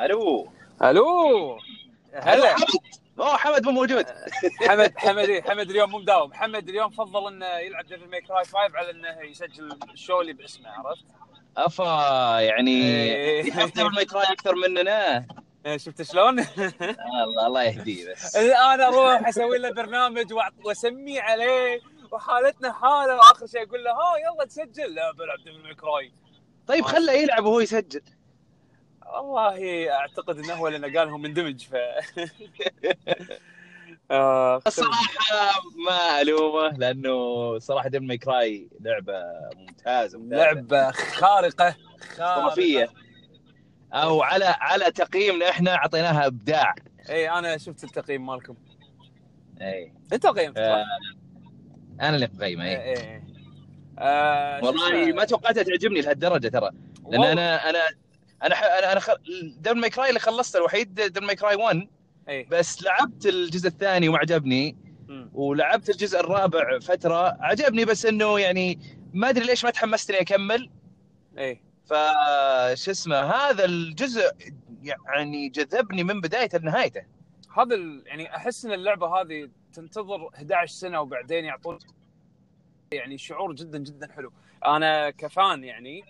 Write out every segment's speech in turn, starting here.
ألو. ألو. هلا. أوه حمد مو موجود. حمد حمد إيه، حمد اليوم مو مداوم. حمد اليوم فضل إنه يلعب Devil May Cry 5 على إنه يسجل ال show اللي باسمه عرفت؟ أفا يعني. يحب Devil May Cry أكثر مننا. شفت شلون؟ الله الله يهديه بس. الان أروح أسوي له برنامج وأسميه عليه وحالتنا حالة وآخر شيء أقول له ها يلا تسجل. لا بلعب Devil May Cry طيب خله يلعب وهو يسجل. والله أعتقد إنه هو لأنه قال هو مندمج ف آه، الصراحة ما ألومه لأنه صراحة Devil May Cry لعبة ممتازة ممتازة. لعبة خارقة خرافيه خرافية. أو على على تقييمنا إحنا أعطيناها إبداع. اي أنا شفت التقييم مالكم. اي انت قيمت آه، أنا اللي مقيمه اي اي اي آه، شو والله؟ ما توقعتها تعجبني لهالدرجة ترى. لأن. أنا أنا أنا ح- أنا أنا Devil May Cry اللي خلصته الوحيد Devil May Cry 1 اي بس لعبت الجزء الثاني وما عجبني. ولعبت الجزء الرابع فترة. عجبني بس إنه يعني ما أدري ليش ما تحمست اني أكمل. اي فشسمه هذا الجزء يعني جذبني من بدايته لنهايته هذا ال... يعني أحس إن اللعبة هذه تنتظر 11 سنة وبعدين يعطون يعني شعور جدا جدا حلو أنا ك fan يعني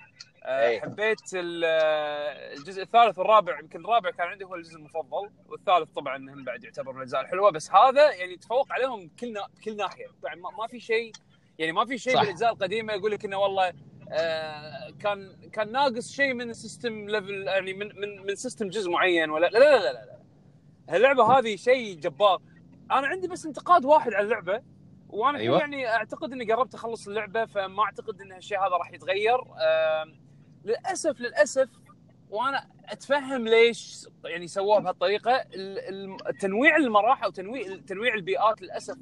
آه، أي. حبيت آه، الجزء الثالث والرابع يمكن الرابع كان عندي هو الجزء المفضل والثالث طبعا هم بعد يعتبر من الاجزاء الحلوه بس هذا يعني تفوق عليهم كل نا... كل ناحية يعني ما, في شيء يعني ما في شيء. بالأجزاء القديمة يقول لك إنه والله كان كان ناقص شيء من ال system level يعني من من من system جزء معين ولا لا لا لا لا, لا. اللعبه هذه شيء جبار أنا عندي بس انتقاد واحد على اللعبة وأنا أيوة. يعني أعتقد إني قربت أخلص اللعبة فما أعتقد إن الشيء هذا راح يتغير للاسف للأسف وأنا أتفهم ليش يعني سووها بهالطريقة ال- ال- تنويع المراحل أو تنويع تنويع البيئات للأسف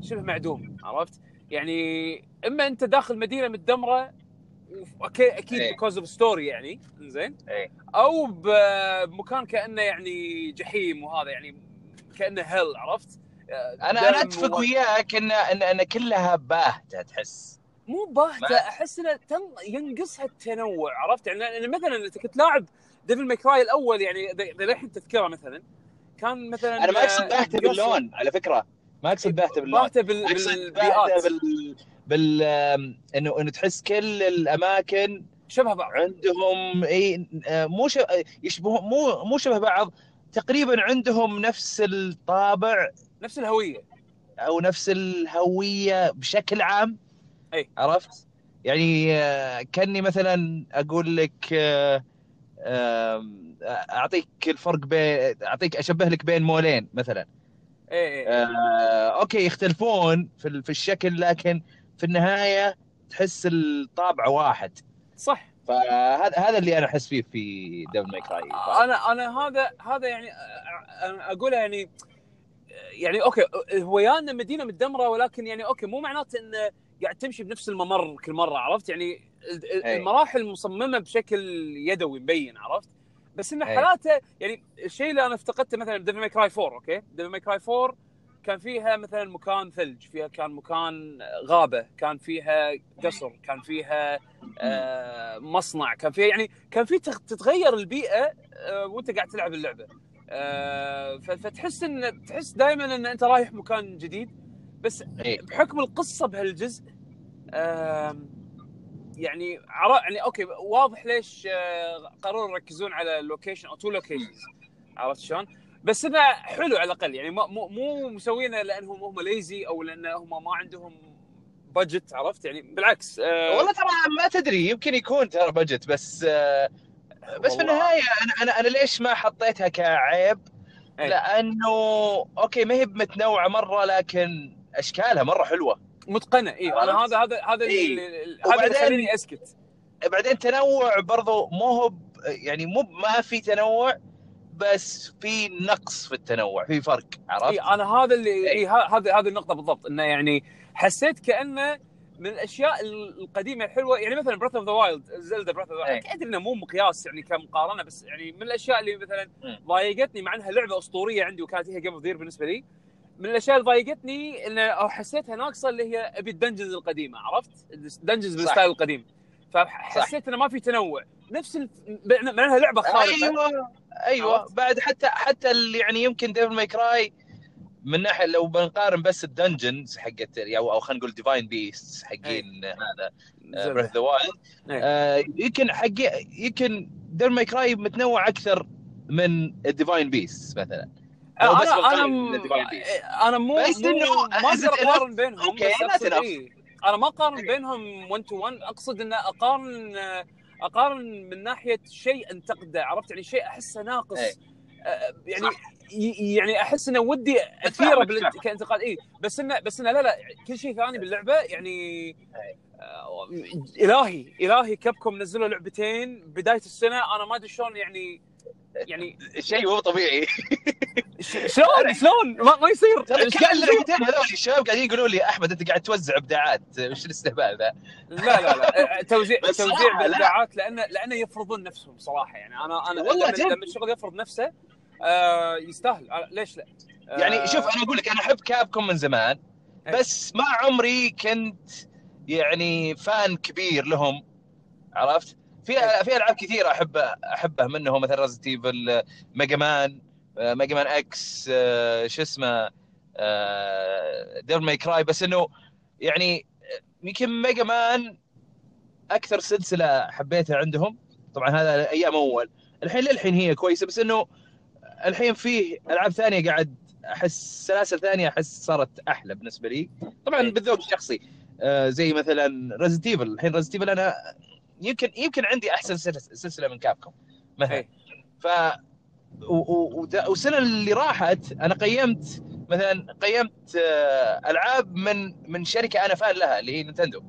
شبه معدوم عرفت؟ يعني إما أنت داخل مدينة متدمرة أوكي أكيد إيه. because of story يعني زين إيه. أو بمكان كأنه يعني جحيم وهذا يعني كأنه hell عرفت؟ أنا أنا دم أتفق وياك ان ان, أن كلها باهتة تحس مو باهتة أحس إنه تن... ينقصها التنوع عرفت يعني يعني مثلا انت كنت لاعب Devil May Cry الأول يعني للحين تذكره مثلا كان مثلا أنا ما أقصد باهتة قص- باللون على فكرة ما باهته باللون باهته بال... بال بال آم، انه إنه تحس كل الأماكن شبه بعض. عندهم إي آه، مو ش... يشبه مو مو شبه بعض. تقريبا عندهم نفس الطابع نفس الهوية. أو نفس الهوية بشكل عام. أي. عرفت؟ يعني آه، كأني مثلا أقول لك آه، أعطيك الفرق بين أعطيك أشبه لك بين مولين مثلا. اي اي آه، أوكي يختلفون في في الشكل لكن في النهاية تحس الطابع واحد. صح. فهذا هذا اللي أنا أحس فيه في Devil May Cry أنا أنا هذا هذا يعني أنا اقولها يعني يعني أوكي هو يانا مدينة متدمرة ولكن يعني أوكي مو معناته انه قاعد تمشي بنفس الممر كل مرة عرفت؟ يعني أي. المراحل مصممة بشكل يدوي مبين عرفت؟ بس إن أي. حالاته يعني الشيء اللي أنا افتقدته مثلا ب Devil May Cry 4 أوكي Devil May Cry 4 كان فيها مثلا مكان ثلج فيها كان مكان غابة كان فيها قصر كان فيها آه مصنع كان فيها يعني كان في تغ- تتغير البيئة آه وأنت قاعد تلعب اللعبة آه فتحس إن تحس دائما إن أنت رايح مكان جديد بس إيه. بحكم القصة بهالجزء يعني عر... يعني أوكي واضح ليش آه، قرروا يركزون على location أو two locations عرفت شلون؟ بس إنه حلو على الأقل يعني مو مو, مو مسوينه لأنهم هم lazy أو لأن هم ما عندهم budget عرفت يعني بالعكس آه والله ترى ما تدري يمكن يكون ترى budget بس آه، بس في. النهاية أنا أنا أنا ليش ما حطيتها كعيب؟ إيه. لأنه أوكي ما هي متنوعة مرة لكن أشكالها مرة حلوة متقنه اي أنا؟ هذا هذا هذا إيه. هذا يخليني أسكت بعدين تنوع برضو مو هو يعني مو ما في تنوع بس في نقص في التنوع في فرق عرفت؟ اي أنا هذا اللي إي. اي ه- هذا هذه النقطة بالضبط إنه يعني حسيت كأنه من الأشياء القديمة الحلوة يعني مثلا Breath of the Wild Zelda Breath of إيه. أدري إنه مو مقياس يعني كمقارنة بس يعني من الأشياء اللي مثلا مم. ضايقتني مع إنها لعبة أسطورية عندي وكانت هي game of بالنسبة لي من الأشياء اللي ضايقتني انه أو حسيتها ناقصة اللي هي أبي ال dungeons القديمة عرفت؟ ال dungeons صح. بال style القديم فحسيت إنه ما في تنوع نفس الف... مع إنها لعبة خارقة أيوه أيوه عرفت؟ بعد حتى حتى اللي يعني يمكن Devil May Cry من ناحية لو بنقارن بس ال dungeons حقت أو أو خلينا نقول Divine Beast حقين هذا Zelda. Breath the Wild إيه. يمكن حق يمكن Devil May Cry متنوع أكثر من ال Divine Beast مثلا أو بس أنا أنا. أنا مو بس مو إنه ما أقدر أقارن بينهم. إيه أنا ما أقارن بينهم 1 to 1 أقصد ان أقارن أقارن من ناحية شيء انتقده عرفت يعني شيء احسه ناقص إيه. آه، يعني صح. يعني أحس إنه ودي أثيره بالانت-. كانتقاد اي بس انه بس إنه لا لا كل شيء ثاني باللعبة يعني آه، إلهي إلهي كابكم نزلوا لعبتين بداية السنة أنا ما أدري شلون يعني يعني شيء مو طبيعي شلون شلون ما, ما يصير؟ اللعبتين هذول الشباب قاعدين يقولوا لي أحمد أنت قاعد توزع إبداعات وش الاستهبال ذا؟ لا لا لا توزيع توزيع. بالابداعات لأنه لأنه يفرضون نفسهم صراحة يعني أنا أنا والله لما. لما الشغل يفرض نفسه آه يستاهل آه ليش لا؟ آه يعني شوف أنا أقول لك أنا أحب Capcom من زمان إيه. بس ما عمري كنت يعني fan كبير لهم عرفت؟ في. في ألعاب كثيرة احب احبه منهم مثلا Resident Evil Mega Man Mega Man X آه، شو اسمه Devil May Cry بس إنه يعني يمكن Mega Man أكثر سلسلة حبيتها عندهم طبعا هذا أيام أول الحين للحين هي كويسة بس إنه الحين فيه ألعاب ثانية قاعد أحس سلاسل ثانية أحس صارت أحلى بالنسبة لي طبعا إيه. بالذوق الشخصي آه زي مثلا Resident Evil الحين Resident Evil أنا يمكن يمكن عندي أحسن سلس- سلسلة من Capcom مثلا. إيه. ف والسنة اللي راحت أنا قيمت مثلا قيمت آه، ألعاب من من شركة أنا fan لها اللي هي Nintendo.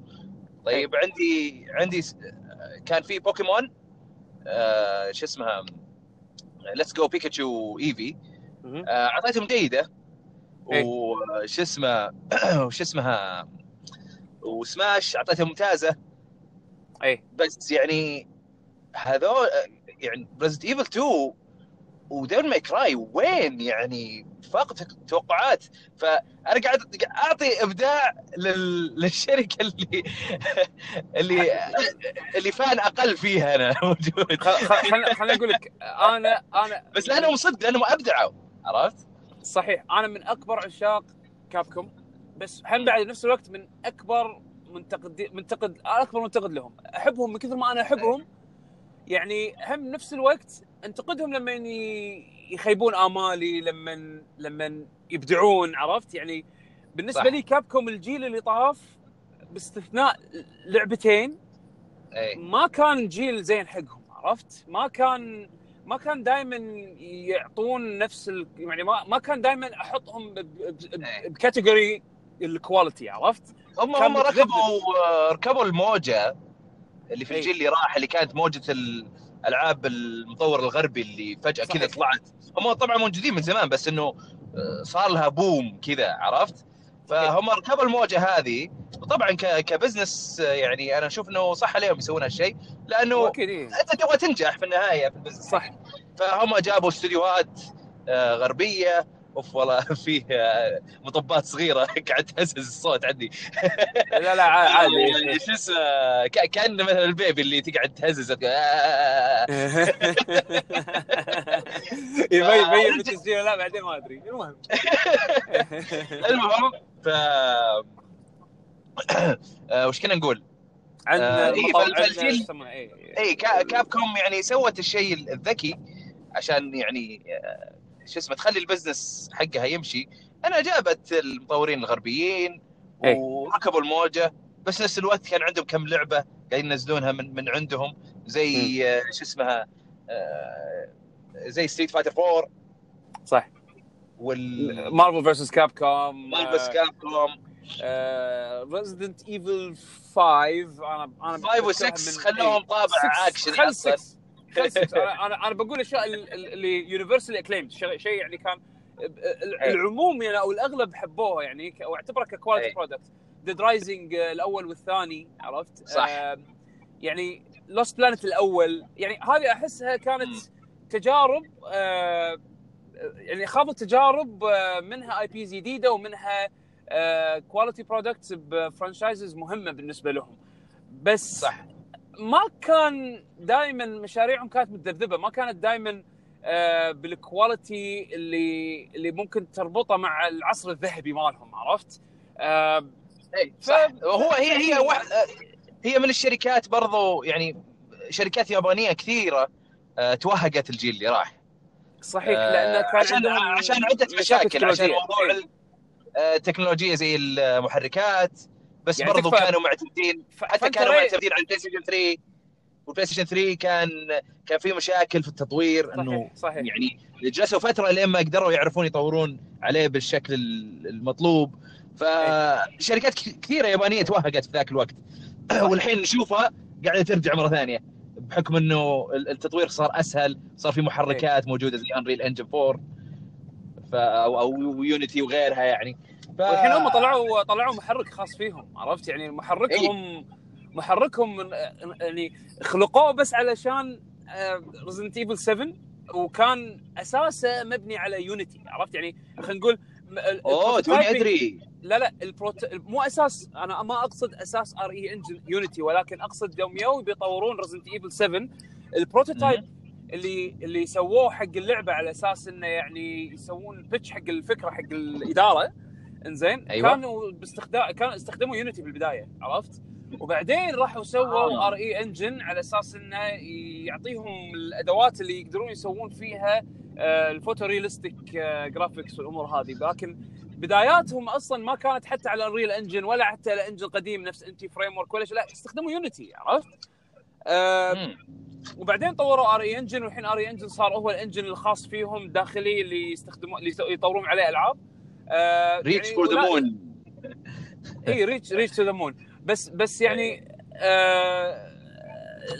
طيب عندي عندي س- كان في بوكيمون آه، شو اسمها Let's Go Pikachu Eevee أعطيتهم جيدة. إيه. وش اسمه وش اسمها وسماش اعطيتهم ممتازة. اي بس يعني هذول يعني Resident Evil 2 و Devil May Cry وين يعني؟ فاقت التوقعات. فانا قاعد أعطي إبداع لل... للشركة اللي اللي اللي fan أقل فيها أنا. موجود. خليني خليني أقول لك أنا أنا بس لأنهم صدق لأنهم أبدعوا. عرفت؟ صحيح. أنا من أكبر عشاق Capcom بس هم بعد بنفس الوقت من أكبر منتقد منتقد أكبر منتقد لهم. أحبهم من كثر ما أنا أحبهم. يعني هم نفس الوقت انتقدهم لما يخيبون آمالي لما لما يبدعون عرفت؟ يعني بالنسبة صح. لي كابكوم الجيل اللي طاف باستثناء لعبتين اي ما كان جيل زين حقهم عرفت؟ ما كان ما كان دائما يعطون نفس ال... يعني ما ما كان دائما أحطهم ب- ب- ب- إيه. ب category ال quality عرفت هم هم. ركبوا ركبوا الموجة اللي في إيه. الجيل اللي راح اللي كانت موجة الألعاب المطور الغربي اللي فجأة. كذا طلعت هم طبعا موجودين من زمان بس إنه آه، صار لها boom كذا عرفت؟ فهم ركبوا الموجة هذه وطبعا ك business آه، يعني أنا أشوف إنه صح عليهم يسوون هالشيء لأنه إيه. أنت تبغى تنجح في النهاية في ال business صح فهم جابوا استديوهات آه، غربية اوف والله فيه آه، مطبات صغيرة. قاعد تهزز الصوت عندي. لا لا عا- عادي. يعني شو اسمه ك- كان مثلا البيبي اللي تقعد تهزز. آه، يبين يبين بالتسجيل لا بعدين ما أدري. المهم. المهم ف آه، وش كنا نقول؟ عن آه، إيه، فالجيل-؟ إيه. اي كا- كاب كوم يعني سوت الشيء الذكي عشان يعني آه، شو اسمه تخلي ال business حقها يمشي. أنا جابت المطورين الغربيين إي. وركبوا الموجة بس نفس الوقت كان عندهم كم لعبة قاعدين ينزلونها من من عندهم. زي آه، شو اسمها آه، زي Street Fighter 4 صح. وال Marvel vs Capcom Marvel vs Capcom Resident Evil 5 أنا أنا 5 و 6 خلوهم طابع اكشن خل أصلاً. 6 خل 6 أنا أنا بقول الأشياء ال- ال- اللي universally acclaimed شيء يعني كان إيه. العموم يعني أو الأغلب حبوها يعني واعتبرها ك quality. product Dead Rising الأول والثاني عرفت؟ صح. آه يعني Lost Planet الأول يعني هذه أحسها كانت تجارب آه يعني خاضوا تجارب آه منها IPs جديده ومنها quality products ب franchises مهمة بالنسبة لهم بس صح ما كان دائما مشاريعهم كانت متذبذبة ما كانت دائما آه، بالكواليتي اللي اللي ممكن تربطه مع العصر الذهبي مالهم عرفت؟ آه، اي صح وهو هي هي واحد هي من الشركات برضو يعني شركات يابانية كثيرة آه، توهقت الجيل اللي راح صحيح لأن كان عشان عشان عدة مشاكل عشان. موضوع إيه. التكنولوجيا زي المحركات بس يعني برضو كانوا معتمدين حتى كانوا معتمدين على البلاي ستيشن 3 والبلاي ستيشن 3 كان كان في مشاكل في التطوير إنه صحيح. صحيح يعني جلسوا فترة لين ما قدروا يعرفون يطورون عليه بالشكل المطلوب. فشركات كثيرة يابانية توهقت في ذاك الوقت. والحين نشوفها قاعدة ترجع مرة ثانية بحكم إنه التطوير صار أسهل صار في محركات موجودة زي Unreal Engine 4 ف أو Unity وغيرها يعني. ف... والحين هم طلعوا طلعوا محرك خاص فيهم عرفت؟ يعني محركهم محركهم من يعني خلقوه بس علشان Resident Evil 7 وكان أساسه مبني على Unity عرفت؟ يعني خلينا نقول أوه توني أدري. لا لا البروت... مو أساس أنا ما أقصد أساس RE Engine Unity ولكن أقصد يوم يو بيطورون Resident Evil 7 ال prototype اللي اللي سووه حق اللعبة على أساس إنه يعني يسوون pitch حق الفكرة حق الإدارة إنزين أيوة. كانوا باستخدام كانوا استخدموا Unity بالبداية عرفت وبعدين راحوا سووا. RE Engine على أساس إنه يعطيهم الأدوات اللي يقدرون يسوون فيها ال photorealistic graphics والأمور هذه لكن بداياتهم أصلا ما كانت حتى على Unreal Engine ولا حتى على engine قديم نفس MT Framework ولا شيء لا استخدموا Unity عرفت؟ آه. وبعدين طوروا RE Engine والحين RE Engine صار هو ال engine الخاص فيهم الداخلي اللي يستخدمون اللي يطورون عليه ألعاب آه reach for the moon إي reach reach to the moon بس بس يعني آه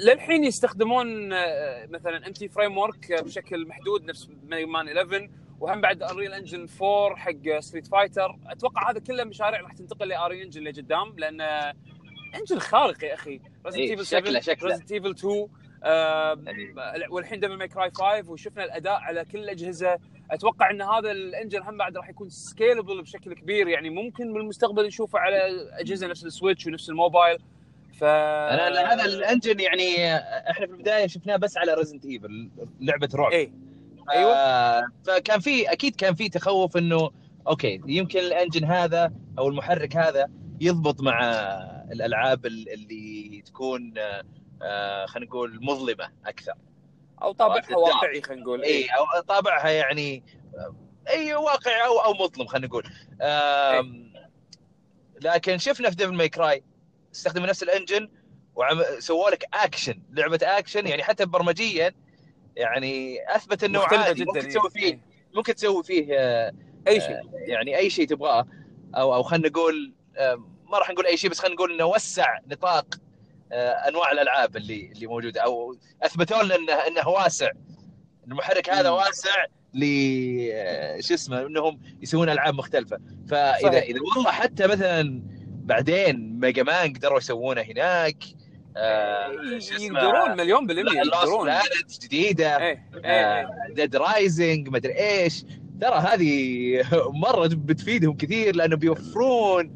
للحين يستخدمون آه مثلا MT Framework بشكل محدود نفس Mega Man 11 وهم بعد Unreal Engine 4 حق Street Fighter أتوقع هذا كله مشاريع راح تنتقل ل RE Engine لقدام لأن engine خارق يا أخي. إيه، Resident Evil شكله- 7 شكله. Resident Evil 2 آه والحين Devil May Cry 5 وشفنا الأداء على كل الأجهزة. أتوقع إن هذا ال engine هم بعد راح يكون scalable بشكل كبير يعني ممكن بالمستقبل نشوفه على أجهزة نفس السويتش ونفس الموبايل. ف أنا هذا ال engine يعني إحنا في البداية شفناه بس على Resident Evil لعبة رعب إي أيوه. آه، فكان في أكيد كان في تخوف إنه okay يمكن ال engine هذا أو المحرك هذا يضبط مع الألعاب ال- اللي تكون آه، خلينا نقول مظلمة أكثر. أو طابعها. واقعي خلينا نقول إي أو طابعها يعني آه، إي واقعي أو أو مظلم خلينا نقول. لكن شفنا في Devil May Cry استخدموا نفس ال engine وسووا لك اكشن لعبة اكشن يعني حتى برمجيا يعني أثبت إنه عادي. جدا ممكن تسوي فيه ممكن تسوي فيه آه، أي شيء. يعني أي شيء تبغاه. أو أو خلينا نقول آه، ما راح نقول أي شيء بس خلينا نقول إنه وسع نطاق آه، أنواع الألعاب اللي اللي موجودة أو اثبتوا لنا انه إنه واسع المحرك هذا. واسع ل آه، شو اسمه إنهم يسوون ألعاب مختلفة فاذا صحيح. إذا والله حتى مثلا بعدين ميجا مان قدروا يسوونه هناك آه،؟ يقدرون مليون بالمية يقدرون جديدة إيه إيه Dead Rising مدري إيش ترى هذه مرة بتفيدهم كثير لأنه بيوفرون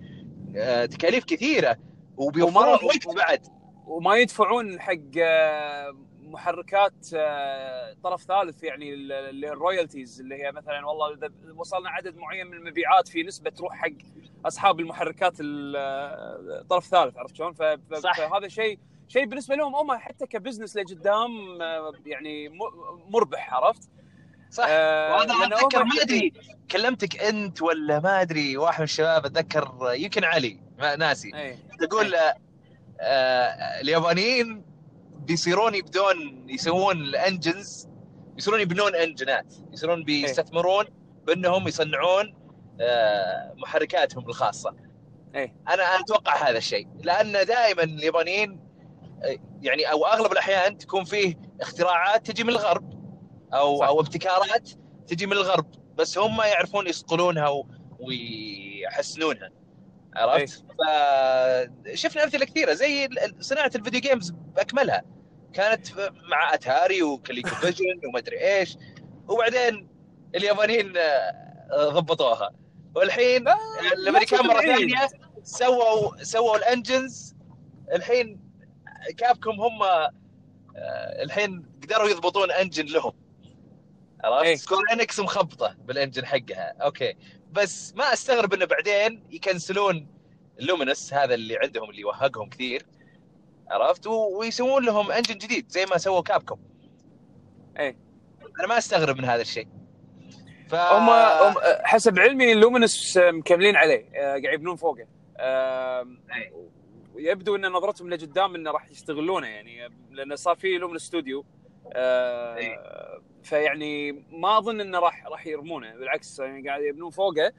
آه، تكاليف كثيرة وبيوفرون وقت بعد وما يدفعون حق آه، محركات آه، طرف ثالث يعني ال- اللي هي ال royalties اللي هي مثلا والله إذا وصلنا عدد معين من المبيعات في نسبة تروح حق أصحاب المحركات ال- آه، طرف ثالث عرفت شلون؟ فهذا شيء شيء بالنسبة لهم هم حتى ك business لقدام يعني مربح عرفت؟ صح. آه، وهذا أتذكر ما أدري كلمتك أنت ولا ما أدري واحد من الشباب أتذكر يمكن علي ما ناسي. إيه. تقول آه، اليابانيين بيصيرون يبدون يسوون ال engines يصيرون يبنون engine ات يصيرون بيستثمرون بأنهم يصنعون آه، محركاتهم الخاصة إيه. أنا أتوقع هذا الشيء لأن دائما اليابانيين آه، يعني أو أغلب الأحيان تكون فيه اختراعات تجي من الغرب أو صح. أو ابتكارات تجي من الغرب بس هم يعرفون يصقلونها ويحسنونها عرفت؟ فشفنا أمثلة كثيرة زي صناعة الفيديو جيمز بأكملها كانت مع أتاري و ColecoVision ومدري إيش وبعدين اليابانيين آه، ضبطوها والحين لا، الأمريكان لا مرة. ثانية سووا سووا ال engines الحين Capcom هم آه، الحين قدروا يضبطون engine لهم إيه. عرفت؟ Square Enix مخبطة بال engine حقها أوكي بس ما أستغرب إنه بعدين يكنسلون Luminous هذا اللي عندهم اللي يوهقهم كثير عرفت ويسوون لهم engine جديد زي ما سووا Capcom إيه. أنا ما أستغرب من هذا الشيء ف هم حسب علمي Luminous مكملين عليه آه، قاعد يبنون فوقه آم، أي. ويبدو إن نظرتهم لقدام إنه راح يستغلونه يعني لأنه صار في Luminous Studio آه،. فيعني ما أظن إنه راح راح يرمونه بالعكس يعني قاعد يبنون فوقه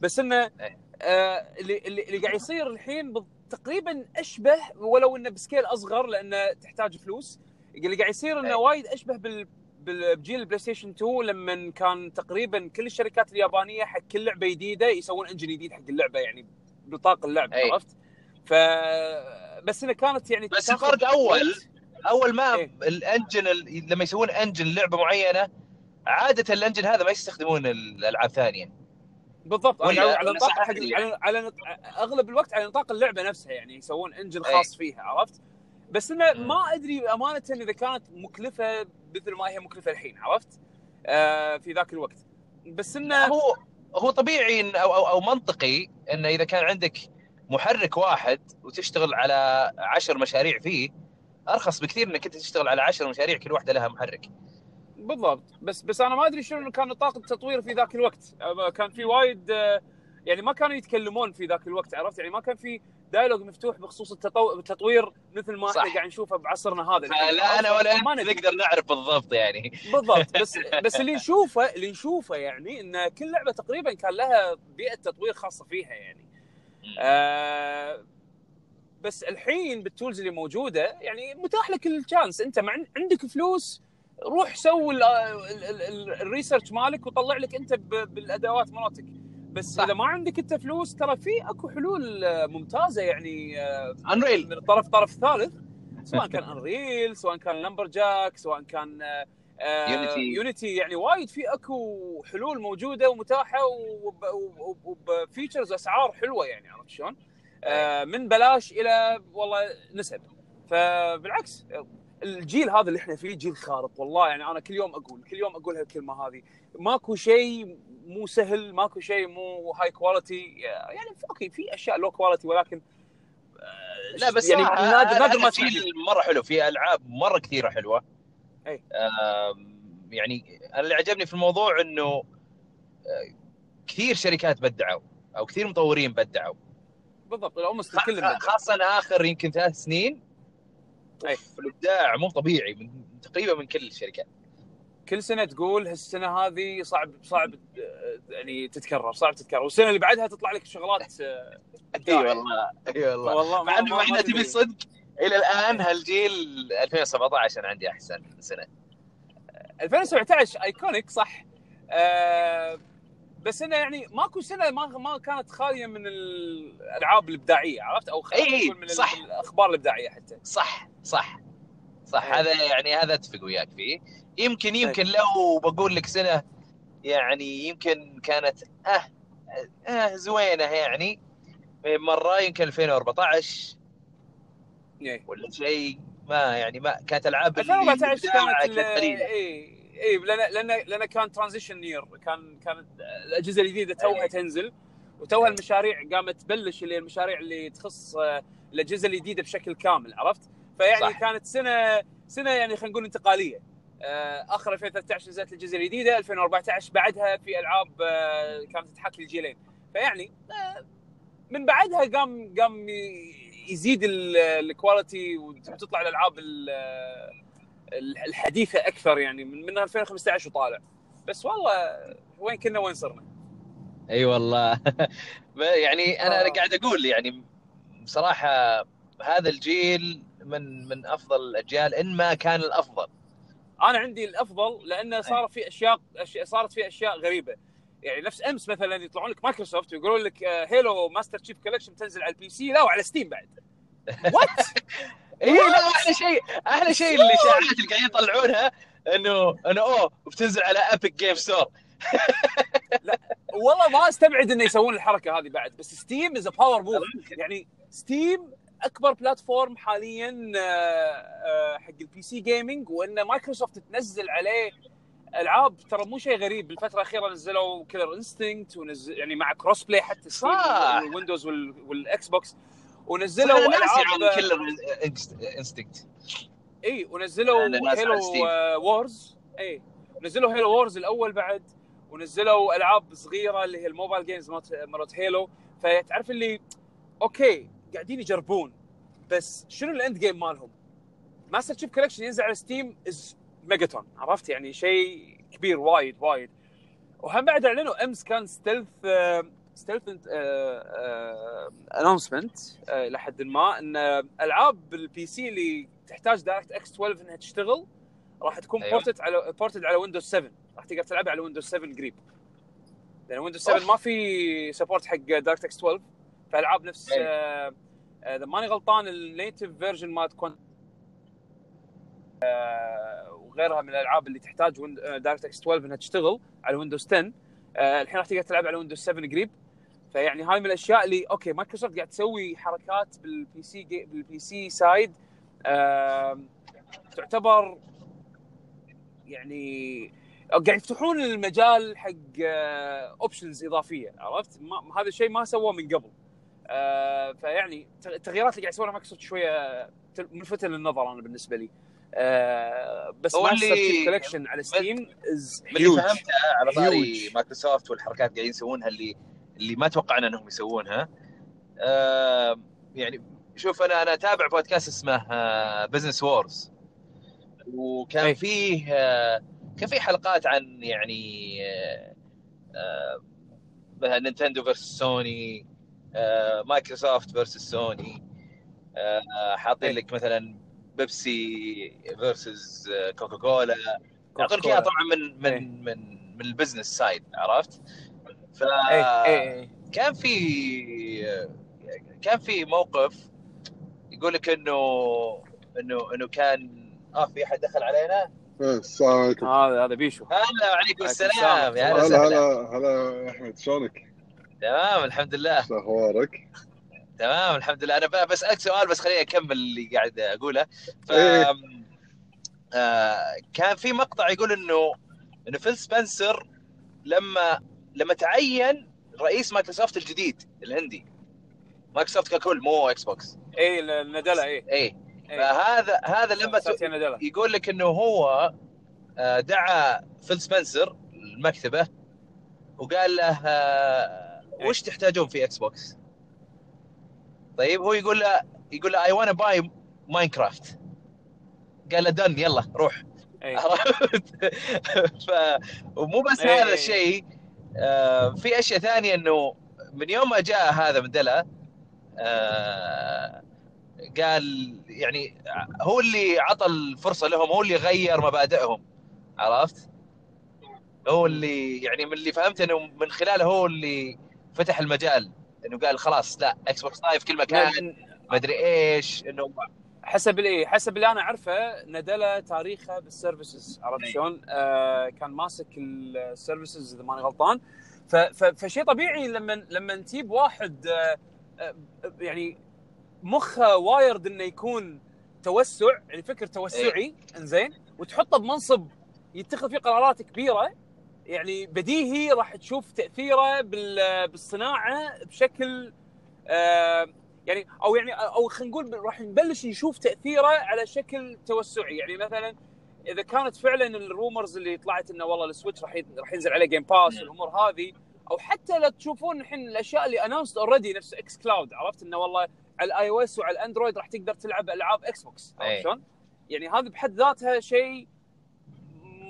بس إنه. آه، اللي اللي اللي قاعد يصير الحين تقريبا أشبه ولو إنه ب scale أصغر لأنه تحتاج فلوس اللي قاعد يصير إنه أي. وايد أشبه بال بجيل البلاي ستيشن 2 لما كان تقريبا كل الشركات اليابانية حق كل لعبة جديدة يسوون engine جديد حق اللعبة يعني بطاق اللعبه أي. عرفت؟ ف بس انها كانت يعني بس الفرق وقت. أول ما إيه. ال engine ال- لما يسوون engine لعبة معينة عادة الأنجن هذا ما يستخدمون الألعاب ثانية بالضبط على نطاق؟ على على. أغلب الوقت على نطاق اللعبة نفسها يعني يسوون أنجن أي. خاص فيها عرفت؟ بس إنه. ما أدري أمانة إذا كانت مكلفة مثل ما هي مكلفة الحين عرفت؟ آه في ذاك الوقت بس إنه هو هو طبيعي إن أو أو, أو منطقي انه إذا كان عندك محرك واحد وتشتغل على عشر مشاريع فيه أرخص بكثير إنك أنت تشتغل على عشر مشاريع كل واحدة لها محرك. بالضبط. بس بس أنا ما أدري شنو كان نطاق التطوير في ذاك الوقت. كان في وايد آه، يعني ما كانوا يتكلمون في ذاك الوقت عرفت؟ يعني ما كان في دايلوج مفتوح بخصوص التطو... التطوير مثل ما إحنا صح. قاعد نشوفه بعصرنا هذا. فلا أنا ولا ما. نقدر نعرف بالضبط يعني. بالضبط. بس بس اللي نشوفه اللي نشوفه يعني إن كل لعبة تقريبا كان لها بيئة تطوير خاصة فيها يعني. آه بس الحين بال tools اللي موجودة يعني متاح لك ال chance انت مع عندك فلوس روح سوي ال- ال- ال- ال- ال research مالك وطلع لك انت بالأدوات مالتك بس صح. إذا ما عندك انت فلوس ترى في اكو حلول آه، ممتازة يعني آه، Unreal من الطرف الطرف الثالث سواء كان Unreal سواء كان Lumberyard سواء كان آه، آه، Unity. Unity يعني وايد في اكو حلول موجودة ومتاحة وب- وب- وب features اسعار حلوة يعني عرفت شلون؟ آه، من بلاش إلى والله نسب. فبالعكس الجيل هذا اللي إحنا فيه جيل خارق والله. يعني أنا كل يوم أقول كل يوم أقول هالكلمه هذه. ماكو شيء مو سهل ماكو شيء مو high quality يعني أوكي في أشياء low quality ولكن آه، لا بس يعني نادر نادر ما جيل مرة حلو. في ألعاب مرة كثيرة حلوة. آم، يعني أنا اللي عجبني في الموضوع إنه آه، كثير شركات بدعوا أو كثير مطورين بدعوا. بالضبط الاومست الكل. خاصة آخر يمكن ثلاث سنين. أوف، الإبداع مو طبيعي من تقريبا من كل الشركات كل سنة تقول هالسنة هذه صعب صعب يعني تتكرر صعب تتكرر والسنة اللي بعدها تطلع لك شغلات آه، أي. والله أي والله والله مع إنه تدري. تبي الصدق إلى الآن هالجيل 2017 أنا عندي أحسن سنة 2017 ايكونيك صح آه بس إنه يعني ماكو سنة ما ما كانت خالية من الألعاب الإبداعية عرفت؟ أو نقول من صح. ال- الأخبار الإبداعية حتى. صح صح صح. أي. هذا يعني هذا أتفق وياك فيه. يمكن يمكن لو بقول لك سنة يعني يمكن كانت أه أه زوينة يعني. مرة يمكن 2014 إي. ولا شيء ما يعني ما كانت ألعاب اللي 2014 إبداعها كانت كانت قليلة. اي لأن لأن لأن كان transition year كان كانت الأجهزة الجديدة توها أي. تنزل وتوها أي. المشاريع قامت تبلش اللي المشاريع اللي تخص آه، الأجهزة الجديدة بشكل كامل عرفت؟ فيعني صح. كانت سنه سنة يعني خلينا نقول انتقالية آه، آخر 2013 نزلت الأجهزة الجديدة 2014 بعدها في ألعاب آه، كانت تحاكي الجيلين فيعني من بعدها قام قام يزيد ال- الكواليتي وتطلع الألعاب ال- الحديثة أكثر يعني من من 2015 وطالع. بس والله وين كنا وين صرنا؟ أي والله. يعني أنا آه. قاعد أقول يعني بصراحة هذا الجيل من من أفضل الأجيال إن ما كان الأفضل. أنا عندي الأفضل لأنه صار في اشياء صارت في أشياء غريبة. يعني نفس أمس مثلا يطلعون لك مايكروسوفت ويقولون لك Halo Master Chief Collection بتنزل على ال PC لا وعلى Steam بعد. what اي لا أحلى شيء أحلى شيء اللي الاشاعات اللي قاعدين يطلعونها إنه إنه أوه بتنزل على Epic Game Store والله ما أستبعد إنه يسوون الحركة هذه بعد بس Steam is power move يعني Steam أكبر platform حاليا آه، آه، حق ال PC gaming وإن مايكروسوفت تنزل عليه ألعاب ترى مو شيء غريب. بالفترة الأخيرة نزلوا Killer Instinct ونزل يعني مع cross play حتى Steam وال- وال Xbox ونزلوا ألعاب Killer Instinct إي ونزلوا Halo. Wars إي نزلوا Halo Wars الأول بعد ونزلوا ألعاب صغيرة اللي هي ال mobile games مالت Halo فتعرف اللي أوكي قاعدين يجربون بس شنو ال end game مالهم؟ Master Chief Collection ينزل على Steam is megaton عرفت؟ يعني شيء كبير وايد وايد. وهم بعد أعلنوا امس كان stealth stealth announcement لحد ما إن آه، ألعاب ال PC اللي تحتاج DirectX 12 إنها تشتغل راح تكون أيوة. ported على ported على ويندوز 7 راح تقدر تلعبها على ويندوز 7 قريب لأن ويندوز 7 off. ما في support حق DirectX 12 فألعاب نفس أيوة. آه، آه، إذا ماني غلطان ال native version مالت كون آه، وغيرها من الألعاب اللي تحتاج DirectX 12 إنها تشتغل على ويندوز 10 آه، الحين راح تقدر تلعب على ويندوز 7 قريب فيعني هاي من الأشياء اللي أوكي مايكروسوفت قاعد تسوي حركات بال PC بال PC side تعتبر يعني قاعد يفتحون المجال حق options إضافية عرفت؟ ما هذا الشيء ما سووه من قبل. آه، فيعني التغييرات اللي قاعد يسوونها مايكروسوفت شوية ملفته للنظر أنا بالنسبة لي. آه، بس هو ماستر اللي- Collection على Steam is من اللي هيوج فهمته على طاري. مايكروسوفت والحركات قاعدين يسوونها اللي اللي ما توقعنا إنهم يسوونها آه يعني شوف أنا أنا أتابع بودكاست اسمه Business Wars وكان أي. فيه آه كان فيه حلقات عن يعني آه آه مثلا نينتندو versus سوني آه مايكروسوفت versus سوني آه حاطين أي. لك مثلا بيبسي versus كوكا كولا يعطونك إياها طبعا من إيه. من من من ال business side عرفت؟ ف اي اي اي كان في كان في موقف يقول لك إنه إنه إنه كان آه في أحد دخل علينا إيه، السلام عليكم هذا هذا بيشو هلا وعليكم السلام. يا هلا هلا هلا أحمد شلونك؟ تمام الحمد لله شو أخبارك؟ تمام الحمد لله أنا بسالك سؤال بس خليني أكمل اللي قاعد أقوله ف إيه. آه كان في مقطع يقول إنه إنه فيل سبنسر لما لما تعين رئيس مايكروسوفت الجديد الهندي. مايكروسوفت ككل مو إكس بوكس اي ناديلا اي اي إي. فهذا هذا لما يقول لك إنه هو آه، دعا فيل سبنسر لمكتبه وقال له آه، وش تحتاجون في إكس بوكس؟ طيب هو يقول له يقول له I wanna buy Minecraft قال له done يلا روح. اي عرفت؟ ف ومو بس إيه. هذا الشيء آه، في أشياء ثانية إنه من يوم ما جاء هذا ناديلا آه، قال يعني هو اللي عطى الفرصة لهم هو اللي غير مبادئهم عرفت؟ هو اللي يعني من اللي فهمت إنه من خلاله هو اللي فتح المجال إنه قال خلاص لا Xbox Live كل مكان ما أدري إيش إنه حسب اللي حسب اللي أنا أعرفه ناديلا تاريخه بال services عرفت أي. شلون؟ آه كان ماسك ال services إذا ماني غلطان فشيء طبيعي لما لما تجيب واحد آه آه، يعني مخه وايرد إنه يكون توسع يعني فكر توسعي إنزين وتحطه بمنصب يتخذ فيه قرارات كبيرة يعني بديهي راح تشوف تأثيره بال- بالصناعة بشكل آه يعني أو يعني أو خلينا نقول راح نبلش نشوف تأثيره على شكل توسعي يعني مثلا إذا كانت فعلا ال rumors اللي طلعت إنه والله ال Switch راح راح ينزل عليه Game Pass والأمور هذه أو حتى لو تشوفون الحين الأشياء اللي announced already نفس xCloud عرفت إنه والله على ال iOS وعلى الاندرويد راح تقدر تلعب ألعاب إكس بوكس. عرفت شلون؟ يعني هذا بحد ذاتها شيء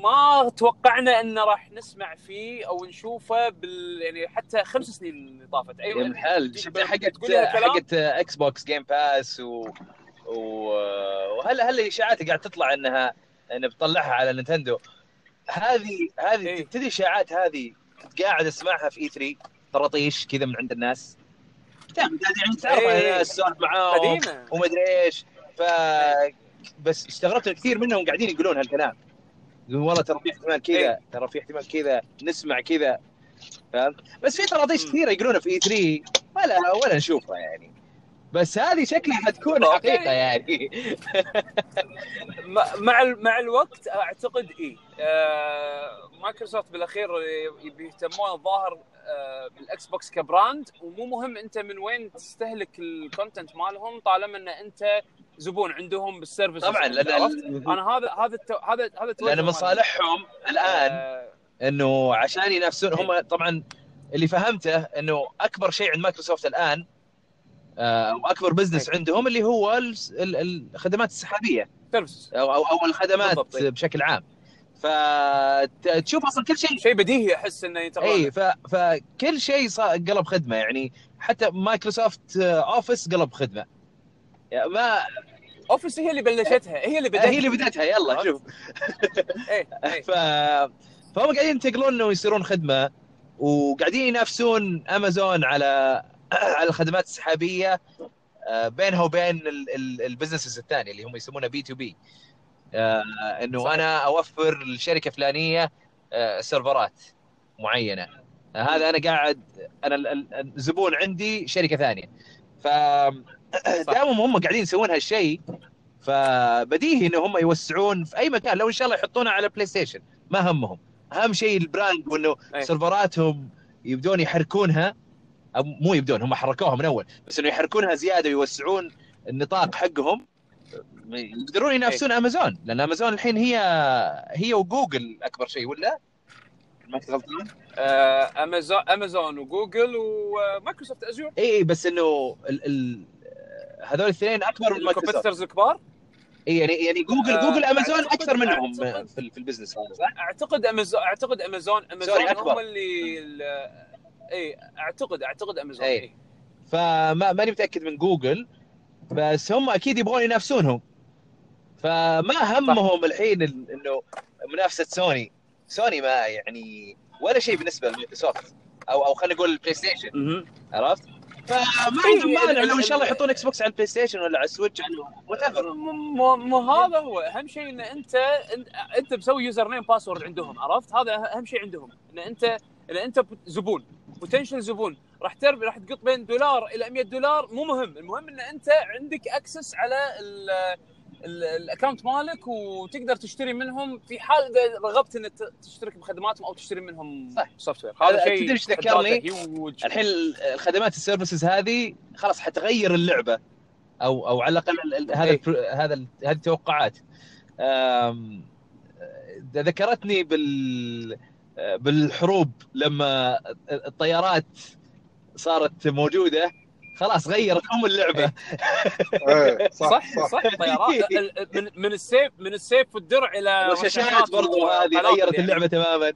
ما توقعنا انه راح نسمع فيه أو نشوفه بال يعني حتى خمس سنين اللي طافت. أيوه. تجي شفت حقت؟ حقت Xbox Game Pass و و- وهل هل الإشاعات قاعد تطلع انها انه بتطلعها على نينتندو؟ هذه هذه إيه. تبتدي الاشاعات هذه كنت قاعد أسمعها في اي 3 طراطيش كذا من عند الناس. قاعد يعني تعرف إيه. الناس تسولف معاهم ومدري إيش. ف بس استغربت كثير منهم قاعدين يقولون هالكلام. والله ترى في احتمال كذا إيه. ترى في احتمال كذا نسمع كذا فهمت بس في طراطيش مم. كثيرة يقولونها في اي 3 ولا ولا نشوفها يعني بس هذه شكلها حتكون. حقيقة يعني مع مع الوقت أعتقد اي آه مايكروسوفت بالأخير بيهتمون الظاهر آه بالإكس بوكس ك brand ومو مهم أنت من وين تستهلك ال content مالهم طالما إن أنت زبون عندهم بال service طبعا لأن؟ أنا هذا هذا التو... هذا هذا لأن مالي. مصالحهم الآن آه، إنه عشان ينافسون هم طبعا اللي فهمته إنه أكبر شيء عند مايكروسوفت الآن آه، أو اكبر business. عندهم اللي هو ال- ال- الخدمات السحابية أو أو, الخدمات بالضبط، أي. بشكل عام فتشوف أصلا كل شيء شيء بديهي أحس إنه يتغير اي ف... فكل شيء قلب خدمة يعني حتى مايكروسوفت آه، Office قلب خدمة ما Office هي اللي بلشتها هي اللي بدأت. هي اللي بدأتها يلا شوف. إيه إيه. ف... فهم قاعدين ينتقلون إنه يصيرون خدمة وقاعدين ينافسون امازون على على الخدمات السحابية آه، بينها وبين ال- ال- ال businesses الثانية اللي هم يسمونها B2B. إنه صحيح. أنا أوفر لشركة فلانية آه، سيرفرات معينة. آه، هذا أنا قاعد أنا ال- ال- الزبون عندي شركة ثانية. ف دامهم هم قاعدين يسوون هالشيء. فبديهي انه هم يوسعون في أي مكان. لو إن شاء الله يحطونها على بلاي ستيشن ما همهم. أهم شيء ال brand وإنه أي. سيرفراتهم يبدون يحركونها. أو مو يبدون هم حركوها من أول. بس إنه يحركونها زيادة ويوسعون النطاق حقهم. يقدرون ينافسون أمازون. لأن أمازون الحين هي هي وجوجل أكبر شيء ولا؟ ما غلطان؟ آه، امازون أمازون وجوجل ومايكروسوفت Azure اي بس إنه ال ال هذول الاثنين أكبر من ال competitors الكبار إي يعني يعني جوجل آه، جوجل امازون أكثر منهم أعتقد- في, في ال business هذا صح؟ أعتقد امازون أعتقد امازون أمازون. هم اللي ال- إي اعتقد أعتقد أمازون. إي فما ماني متأكد من جوجل بس هم أكيد يبغون ينافسونهم فما همهم الحين ال- إنه منافسة سوني سوني ما يعني ولا شيء بالنسبة لمايكروسوفت أو أو خلينا نقول البلاي ستيشن. عرفت؟ فما إيه، عندهم مانع لو إن شاء الله ال- يحطون إكس بوكس على البلاي ستيشن ولا على ال Switch. whatever مو مو هذا هو. أهم شيء إن انت أنت, مسوي username password عندهم عرفت؟ هذا أهم شيء عندهم. إن انت إن أنت زبون potential زبون. راح تربي راح تقط بين دولار إلى 100 دولار مو مهم. المهم إن أنت عندك access على ال account مالك وتقدر تشتري منهم في حال إذا رغبت ان تشترك بخدماتهم أو تشتري منهم صح. software هذا شيء تدري إيش ذكرني؟ الحين الخدمات ال services هذه خلاص حتغير اللعبة أو أو على الأقل ال- ال- هذا إيه. هذا هذه التوقعات ذكرتني بال بالحروب لما الطيارات صارت موجودة خلاص غيرت ام اللعبة. إيه. صح صح صح. طيارات. ال- ال- من من السيف من السيف والدرع إلى الرشاشات برضو هذه غيرت يعني. اللعبة تماما.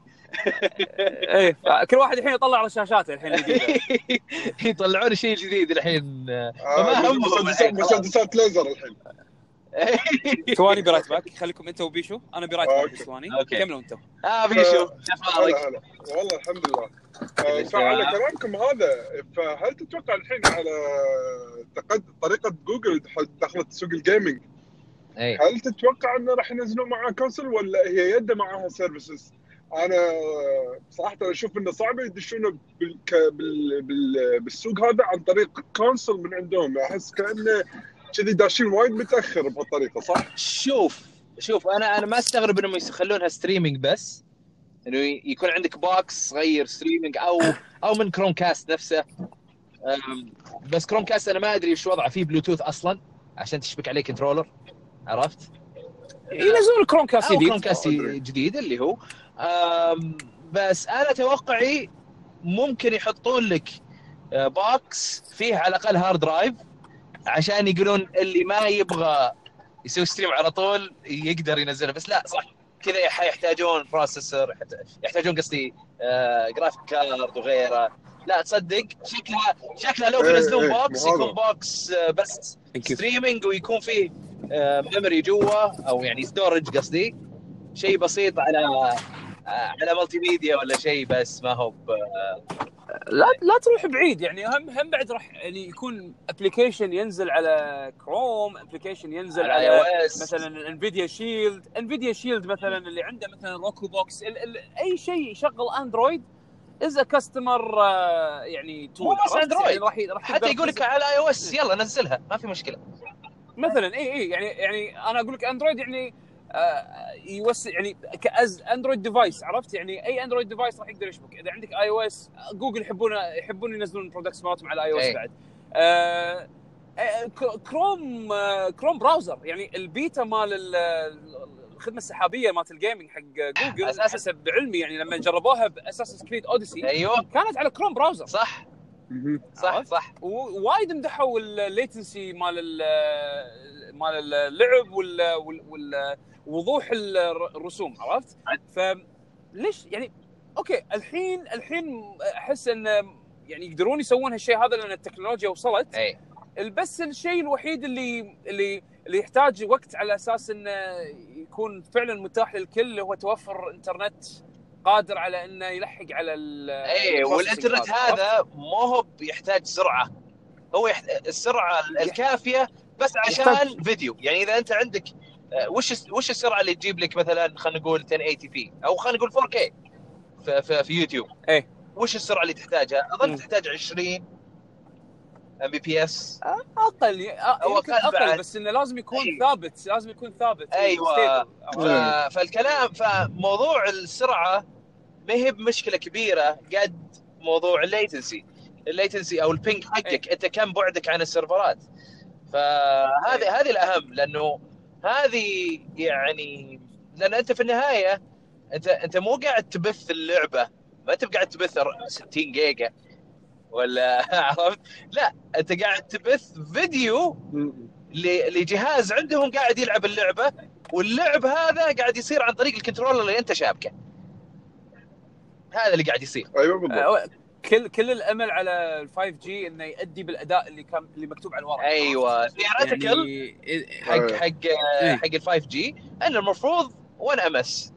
إيه كل واحد الحين يطلع رشاشاته الحين الجديده يطلعون شيء جديد الحين. آه، فما الحين. مسدسات ليزر الحين. ثواني be right back خليكم انت وبيشو أنا be right back. ثواني. كملوا أنتم آه بيشو أخبارك؟ هلا والله الحمد لله آه، فعلى. كلامكم هذا فهل تتوقع الحين على تقد... طريقة جوجل دخلت سوق ال gaming اي هل تتوقع إنه راح ينزلون معها console ولا هي يده معها services؟ أنا صراحة أشوف إنه صعب يدشون بال... ك... بال... بال... بالسوق هذا عن طريق console من عندهم أحس كأنه كذي داشين وايد متأخر بهالطريقة صح؟ شوف شوف أنا أنا ما أستغرب إنهم يخلونها streaming بس. إنه ي- يكون عندك box صغير streaming أو أو من كروم كاست نفسه بس كروم كاست أنا ما أدري إيش وضعه. فيه بلوتوث أصلا عشان تشبك عليه controller عرفت؟ ينزلون كروم كاست جديد. كروم كاست. جديد اللي هو. بس أنا توقعي ممكن يحطون لك آه، box فيه على الأقل hard drive عشان يقولون اللي ما يبغى يسوي stream على طول يقدر ينزله. بس لا صح. كذا حيحتاجون processor يحتاجون قصدي آه، graphic card وغيره. لا تصدق شكلها شكلها لو إيه، بينزلون إيه، box هذا. يكون box آه، بس streaming ويكون فيه memory جوا أو يعني storage قصدي. شيء بسيط على على multimedia ولا شيء بس ما هو ب- لا لا تروح بعيد يعني هم هم بعد راح يعني يكون application ينزل على كروم application ينزل على على, مثلا انفيديا شيلد انفيديا شيلد مثلا اللي عنده مثلا روكو بوكس ال ال أي شيء يشغل اندرويد as a customer يعني تول مو بس؟ Android. يعني راح حتى يقول لك على اي أو اس يلا نزلها ما في مشكلة مثلا إي إي يعني يعني أنا أقول لك اندرويد يعني يوسع يعني كاز اندرويد ديفايس عرفت؟ يعني أي اندرويد ديفايس راح يقدر يشبك. إذا عندك اي أو اس جوجل يحبون يحبون ينزلون البرودكتس مالتهم على اي أو اس. بعد. آه آه، ك- كروم آه، كروم براوزر يعني البيتا مال ال- الخدمة السحابية مالت الجيمنج حق جوجل أساساً. حسب علمي يعني لما جربوها باساس كريد اوديسي أيوه. كانت على كروم براوزر صح. صح؟ صح. ووايد مدحوا ال latency مال ال- مال اللعب وال وال- ال- الرسوم عرفت؟ فليش يعني أوكي الحين الحين أحس إن يعني يقدرون يسوون هالشيء هذا لأن التكنولوجيا وصلت. إي. بس الشيء الوحيد اللي اللي اللي يحتاج وقت على أساس إنه يكون فعلا متاح للكل هو توفر إنترنت قادر على إنه يلحق على ال إي والإنترنت؟ هذا مو هو يحتاج سرعة. هو يحت... السرعة الكافية بس عشان يحتاج- فيديو. يعني إذا أنت عندك وش وش السرعة اللي تجيب لك مثلا خلينا نقول 1080 p أو خلينا نقول 4K في, في, في يوتيوب إيه. وش السرعة اللي تحتاجها؟ أظن. تحتاج 20 Mbps أقل هو يمكن أقل بعد. بس إنه لازم يكون أي. ثابت لازم يكون ثابت أيوة. stable. ف... فالكلام فموضوع السرعة ما هي بمشكلة كبيرة قد موضوع ال latency ال latency أو ال ping حقك أنت كم بعدك عن السيرفرات فهذه هذه الأهم لأنه هذه يعني لأن أنت في النهاية انت أنت مو قاعد تبث اللعبة. ما أنت قاعد تبث 60 جيجا ولا عرفت؟ لا أنت قاعد تبث فيديو لجهاز عندهم قاعد يلعب اللعبة واللعب هذا قاعد يصير عن طريق ال controller اللي أنت شابكه. هذا اللي قاعد يصير. أيوه بالضبط. كل كل الأمل على ال 5G إنه يؤدي بالأداء اللي كان اللي مكتوب على الورق. أيوه. theoretical يعني حق. حق. حق ال 5G ان المفروض 1 ms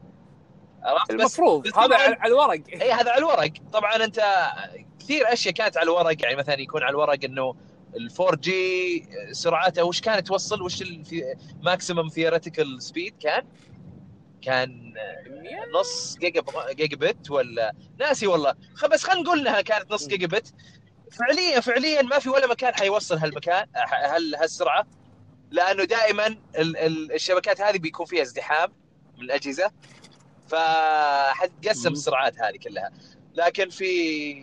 المفروض. هذا على الورق. إي هذا على الورق. طبعا أنت كثير أشياء كانت على الورق. يعني مثلا يكون على الورق إنه ال 4G سرعته وش كانت توصل؟ وش ال maximum theoretical speed كان؟ كان نص جيجا جيجا بت ولا ناسي والله. بس خلينا نقول إنها كانت نص جيجا بت فعليا فعليا ما في ولا مكان حيوصل هالمكان هال هالسرعة لأنه دائما ال- ال- الشبكات هذه بيكون فيها ازدحام من الأجهزة فحتقسم. السرعات هذه كلها. لكن في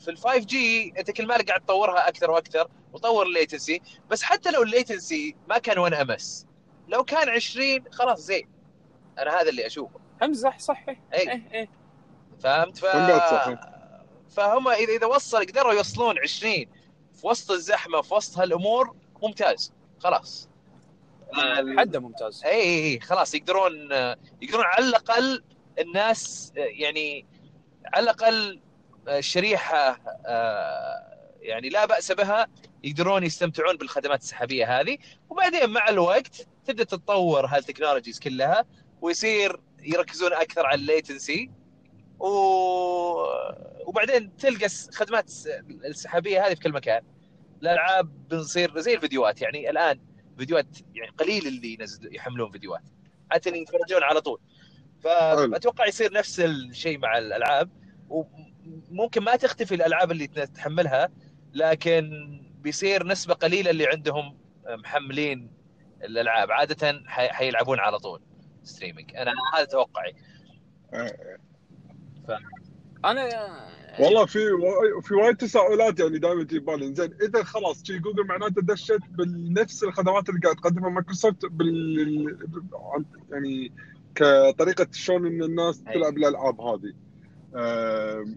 في ال 5G أنت كل ما قاعد تطورها أكثر وأكثر وطور ال latency بس حتى لو ال latency ما كان 1 ms. لو كان 20 خلاص زين. أنا هذا اللي أشوفه. امزح صحي. اي إيه إيه. فهمت؟ ف... فهم اذا إذا وصل قدروا يوصلون 20 في وسط الزحمة في وسط هالأمور ممتاز. خلاص. حده ممتاز. اي اي اي خلاص يقدرون يقدرون على الأقل الناس يعني على الأقل الشريحه آه، يعني لا بأس بها يقدرون يستمتعون بالخدمات السحابية هذه. وبعدين مع الوقت تبدأ تتطور هالتكنولوجيز كلها. ويصير يركزون أكثر على الليتنسي و... وبعدين تلقى الخدمات السحابية هذه في كل مكان. الألعاب بنصير زي الفيديوهات يعني الآن فيديوهات يعني قليل اللي ينزل يحملون فيديوهات. عاده يتفرجون على طول. فاتوقع يصير نفس الشيء مع الألعاب. وممكن ما تختفي الألعاب اللي تحملها لكن بيصير نسبة قليلة اللي عندهم محملين الألعاب. عادة حيلعبون على طول. streaming أنا هذا توقعي. ف... أنا والله في في وايد تساؤلات يعني دائما تجي بالي. زين إذا خلاص شي جوجل معناته دشت بنفس الخدمات اللي قاعد تقدمها مايكروسوفت بال يعني كطريقة شلون إن الناس تلعب الألعاب هذه.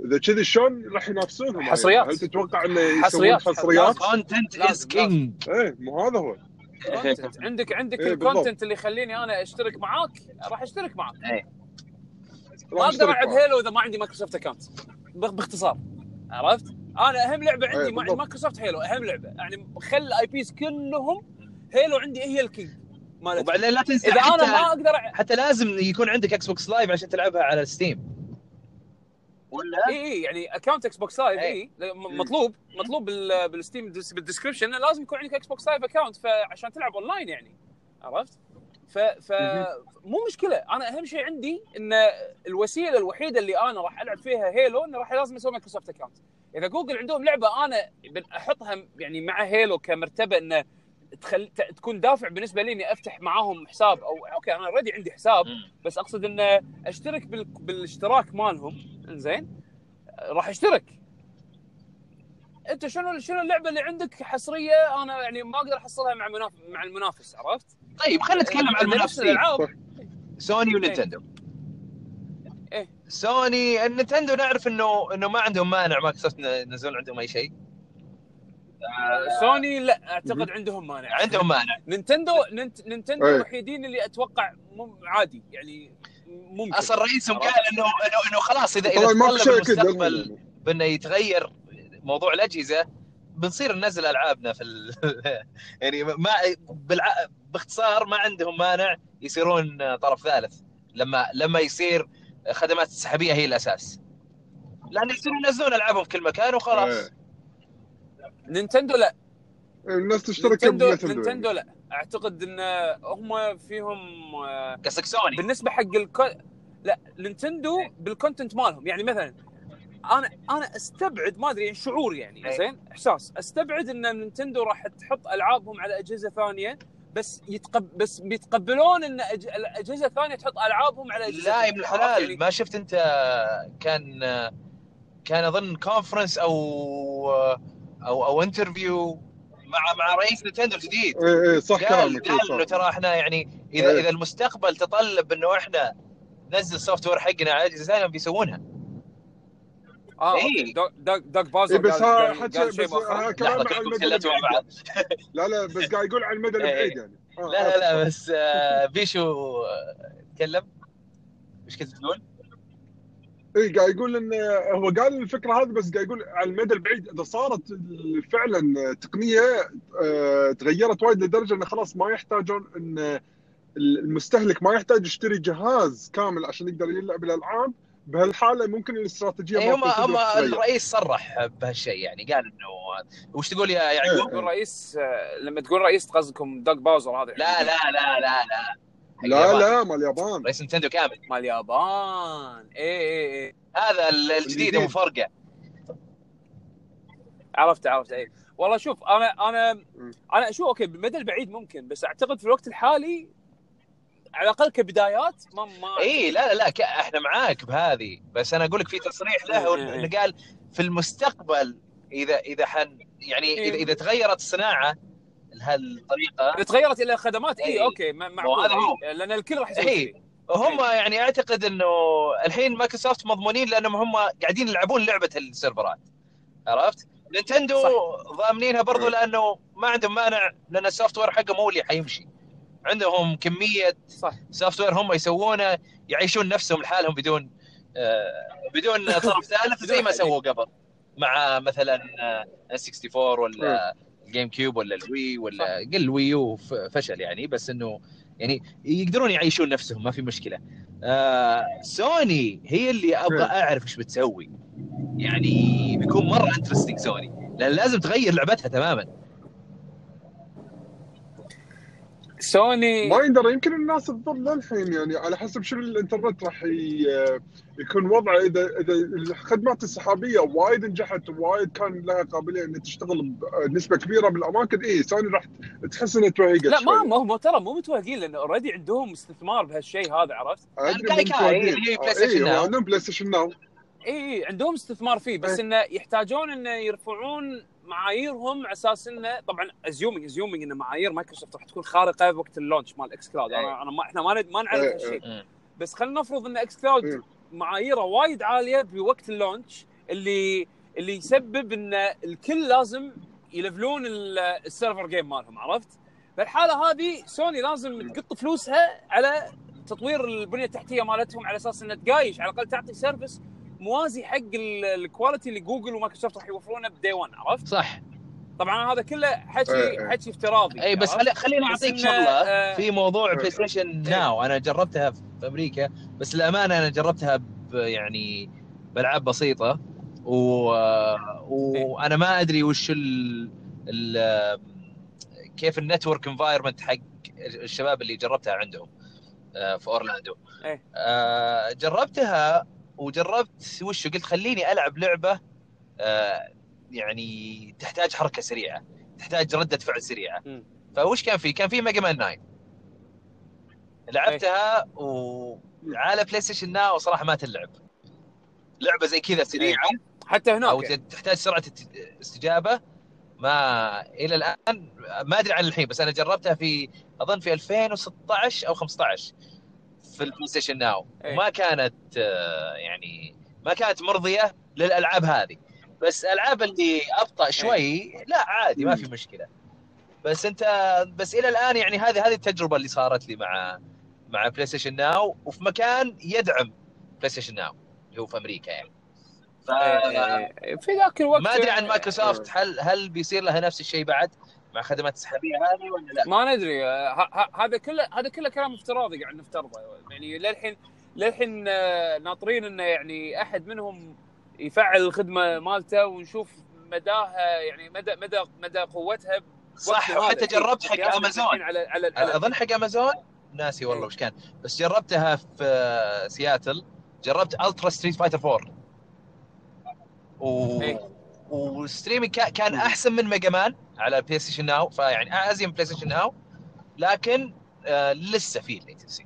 إذا كذي شلون راح ينافسونهم حصريات. هل تتوقع إنه يسوون حصريات. حصريات؟ content is king إيه مو هذا هو. عندك عندك إيه ال content اللي يخليني أنا أشترك معاك؟ راح أشترك معاك. إيه. ما أقدر ألعب هيلو إذا ما عندي مايكروسوفت account باختصار. عرفت؟ أنا أهم لعبة عندي مع مايكروسوفت هيلو أهم لعبة. يعني خل ال IPs كلهم هيلو عندي هي ال king مالتهم وبعدين لا تنسى إذا أنا ما أقدر حتى لازم يكون عندك إكس بوكس لايف عشان تلعبها على ستيم ولا اي اي يعني account إكس بوكس لايف. اي مطلوب مطلوب بال- بالستيم بال description لازم يكون عندك إكس بوكس لايف account فعشان تلعب اونلاين يعني عرفت؟ ف ف مو مشكلة أنا أهم شيء عندي إن الوسيلة الوحيدة اللي أنا راح ألعب فيها هيلو إنه راح لازم أسوي مايكروسوفت account إذا جوجل عندهم لعبة أنا أحطها يعني مع هيلو كمرتبة إنه تخل... ت- تكون دافع بالنسبة لي إني أفتح معاهم حساب أو أوكي أنا اوريدي عندي حساب. بس أقصد إنه أشترك بال... بالاشتراك مالهم انزين راح اشترك. انت شنو شنو اللعبة اللي عندك حصرية؟ أنا يعني ما أقدر أحصلها مع مناف... مع المنافس عرفت؟ طيب خلينا نتكلم عن المنافسين. الألعاب. سوني ونينتندو إيه. سوني النينتندو نعرف إنه إنه ما عندهم مانع مايكروسوفت ينزلون عندهم أي شيء. سوني لا أعتقد عندهم مانع. عندهم مانع. نينتندو نينت... نينتندو إيه. الوحيدين اللي أتوقع مم... عادي يعني ممكن. أصلا رئيسهم قال انه انه إنه خلاص اذا إذا أكيد المستقبل. بأنه يتغير موضوع الأجهزة بنصير ننزل ألعابنا في ال... يعني ما بالع... باختصار ما عندهم مانع يصيرون طرف ثالث. لما لما يصير خدمات السحابيه هي الأساس. لأن يصيرون ينزلون ألعابهم في كل مكان وخلاص. إيه. نينتندو لا. الناس تشترك نينتندو نينتندو لا. أعتقد إن هم فيهم آه، قصدك سوني. بالنسبة حق الكو... لا نينتندو بال content مالهم. يعني مثلا أنا أنا أستبعد ما أدري يعني شعور يعني أي. زين؟ إحساس. أستبعد إن نينتندو راح تحط ألعابهم على أجهزة ثانية بس يتقب بس بيتقبلون إن أج... الأجهزة الثانية تحط ألعابهم على أجهزة لا يا ابن الحلال يعني ما شفت أنت كان كان أظن conference أو أو أو interview مع مع رئيس نينتندو الجديد إيه إيه صح كلامك إيه، قال إنه. ترى إحنا يعني اذا إيه. إذا المستقبل تطلب إنه إحنا ننزل software حقنا على أجهزة ثانية بيسوونها آه دوغ دوغ باوزر إيه بس ها بس كلام على المدى بعض لا لا بس قاعد يقول على المدى إيه. البعيد يعني آه، لا لا لا آسف. بس آه، بيشو آه، تكلم إيش كنت تقول؟ اي قاعد يقول إن هو قال الفكرة هذه بس قاعد يقول على المدى البعيد إذا صارت فعلا تقنية آه، تغيرت وايد لدرجة انه خلاص ما يحتاجون إن المستهلك ما يحتاج يشتري جهاز كامل عشان يقدر يلعب الألعاب بهالحالة ممكن الاستراتيجية اي هم هم. الرئيس صرح بهالشيء يعني قال إنه وش تقول يا يعقوب؟ تقول رئيس آه، لما تقول رئيس قصدكم دوغ باوزر هذا لا لا لا لا لا لا. لا مال اليابان رئيس نينتندو كامل مال اليابان اي اي اي هذا ال- الجديد. ابو فرقه عرفت عرفت اي والله شوف أنا أنا. أنا أشوف okay بالمدى البعيد ممكن بس أعتقد في الوقت الحالي على الأقل كبدايات ما ما اي لا لا لا ك- إحنا معاك بهذه بس أنا أقول لك في تصريح له إيه، إيه. إنه قال في المستقبل إذا إذا حن يعني إذا إيه. إذا تغيرت الصناعه لهالطريقه اذا تغيرت إلى خدمات اي إي. okay معقول وهذا هو. إي. لأن الكل راح يسوي إي. كذي. هم يعني أعتقد إنه الحين مايكروسوفت مضمونين لأنهم هم قاعدين يلعبون لعبة السيرفرات عرفت؟ نينتندو ضامنينها برضو إيه. لأنه ما عندهم مانع لأن ال software حقهم هو اللي حيمشي عندهم كمية صح software هم يسوونه يعيشون نفسهم لحالهم بدون آه، بدون طرف ثالث زي ما سووا قبل مع مثلا آه، 64 ولا الجيم كيوب ولا الوي ولا قل الوي يو فشل يعني بس إنه يعني يقدرون يعيشون نفسهم ما في مشكلة. آه سوني هي اللي أبغى نعم. أعرف إيش بتسوي. يعني بيكون مرة interesting سوني لأن لازم تغير لعبتها تماما. سوني ما يقدر يمكن الناس تظل للحين يعني على حسب شنو الانترنت راح يكون وضعه اذا إذا الخدمات السحابية وايد نجحت ووايد كان لها قابلية إنها تشتغل بنسبه كبيرة بالأماكن اي سوني راح تحس إنها توهقت لا ما شوي. ما هم ترى مو متوهقين لأن already عندهم استثمار بهالشيء هذا عرفت؟ ناو. عندهم بلاي ستيشن ناو اي اي عندهم استثمار فيه بس إيه. إنه يحتاجون إنه يرفعون معاييرهم على أساس إنه طبعا assuming assuming إن معايير مايكروسوفت راح تكون خارقه بوقت ال launch مال إكس كلاود إيه. أنا أنا ما إحنا ما ما نعرف إيه، هالشيء إيه. بس خلينا نفرض إن إكس كلاود إيه. معاييره وايد عالية بوقت ال launch اللي اللي يسبب إن الكل لازم يلفلون ال- ال server game مالهم عرفت؟ بالحالة هذه سوني لازم تقط فلوسها على تطوير البنية التحتية مالتهم على أساس إنها تقايش على الأقل تعطي service موازي حق ال- ال quality اللي جوجل ومايكروسوفت راح يوفرونه ب day 1 عرفت؟ صح طبعا هذا كله إيه، حكي إيه. حكي افتراضي اي بس؟ خلي خليني أعطيك شغلة آه، في موضوع بلاي إيه. ستيشن ناو أنا جربتها في أمريكا بس للأمانة أنا جربتها ب- يعني بألعاب بسيطة و... وأنا ما أدري وش ال... ال... كيف ال network environment حق الشباب اللي جربتها عندهم آه، في أورلاندو إيه. آه، جربتها وجربت وش قلت خليني ألعب لعبة آه، يعني تحتاج حركة سريعة تحتاج ردة فعل سريعة. مم. فوش كان في؟ كان في Mega Man 9 لعبتها وعلى PlayStation Now صراحة ما تلعب. لعبة زي كذا سريعة. حتى هناك أو يعني. تحتاج سرعة استجابة. ما إلى الآن ما أدري عن الحين بس أنا جربتها في أظن في 2016 أو 15 في ال PlayStation Now إيه. وما كانت آه، يعني ما كانت مرضية للألعاب هذه. بس الألعاب اللي أبطأ شوي لا عادي ما في مشكلة. بس أنت بس إلى الآن يعني هذه هذه التجربة اللي صارت لي مع مع PlayStation Now وفي مكان يدعم PlayStation Now اللي هو في أمريكا يعني. ف... إيه، في ذاك الوقت ما أدري عن مايكروسوفت هل هل بيصير لها نفس الشيء بعد؟ مع خدمات السحابيه هذه ولا لا؟ ما ندري. آه، هذا كله هذا كله كلام افتراضي قاعد نفترضه. يعني للحين للحين آه، ناطرين إنه يعني أحد منهم يفعل الخدمة مالته ونشوف مداها يعني مدى مدى مدى قوتها صح وحتى. جربت حق قياساً امازون على على, على أظن حق امازون ناسي والله. وش كان. بس جربتها في آه، سياتل جربت Ultra Street Fighter 4 و و streaming كا- كان أحسن من Mega Man على PlayStation Now فيعني ازين PlayStation Now لكن آه لسه في ال latency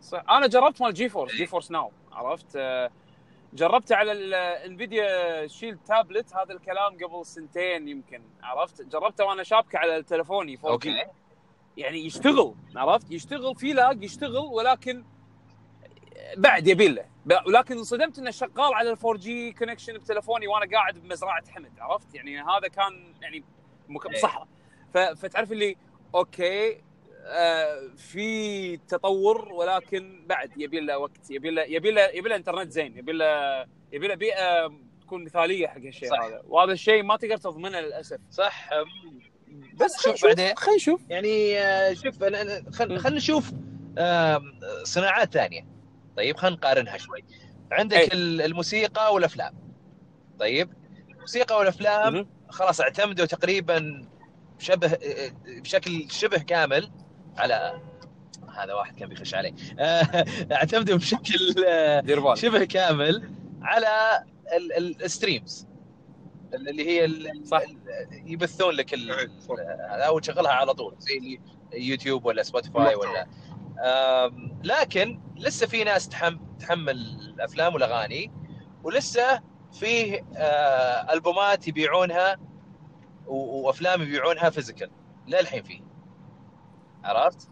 صح. أنا جربت مال جي فورس جي فورس ناو عرفت؟ آه، جربته على ال Nvidia Shield Tablet هذا الكلام قبل سنتين يمكن عرفت؟ جربته وأنا شابكة على تلفوني 4G أوكي. يعني يشتغل عرفت؟ يشتغل في lag يشتغل ولكن بعد يبي له. ولكن انصدمت إنه شغال على ال 4G connection بتلفوني وأنا قاعد بمزرعة حمد عرفت؟ يعني هذا كان يعني مك- إيه. فتعرف اللي أوكي آه في تطور ولكن بعد يبي له وقت يبي له يبي له يبي له انترنت زين يبي له يبي له بيئة تكون مثالية حق هالشيء. هذا. وهذا الشيء ما تقدر تضمنه للأسف. صح. بس شوف بعدين. خلينا نشوف. يعني آه، شوف خلينا خل نشوف صناعات ثانية. طيب خلينا نقارنها شوي عندك أي. ال- الموسيقى والأفلام طيب الموسيقى والأفلام. خلاص اعتمدوا تقريبا شبه بشكل شبه كامل على هذا واحد كان بيخش علي اعتمدوا بشكل شبه كامل على ال- ال- ال streams اللي هي ال- صح. ال- يبثون لك ال- إيه، صح. أو تشغلها على طول زي اليوتيوب ولا سبوتيفاي ولا لكن لسه في ناس تحم تحمل الأفلام والأغاني ولسه فيه آه، ألبومات يبيعونها وأفلام يبيعونها physical للحين فيه عرفت؟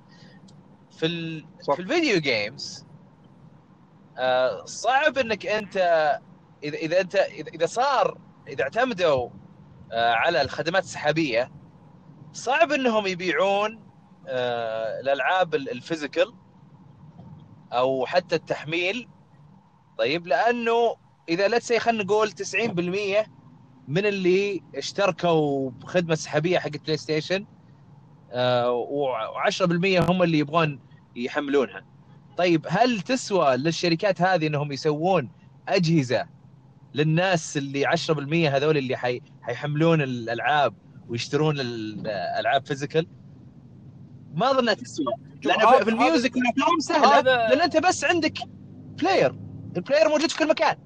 في ال... صح. في ال video games آه، صعب إنك أنت اذا إذا أنت إذا صار إذا اعتمدوا آه، على الخدمات السحابية صعب إنهم يبيعون الألعاب ال- ال physical أو حتى التحميل. طيب لأنه إذا let's say خلينا نقول 90% من اللي اشتركوا بخدمة سحابية حق بلاي ستيشن و10% هم اللي يبغون يحملونها. طيب هل تسوى للشركات هذه إنهم يسوون أجهزة للناس اللي 10% هذول اللي حي... حيحملون الألعاب ويشترون الألعاب physical ما أظن إنها تسوى لأن في- ال music والافلام سهله هذا- لأن أنت بس عندك player ال player موجود في كل مكان.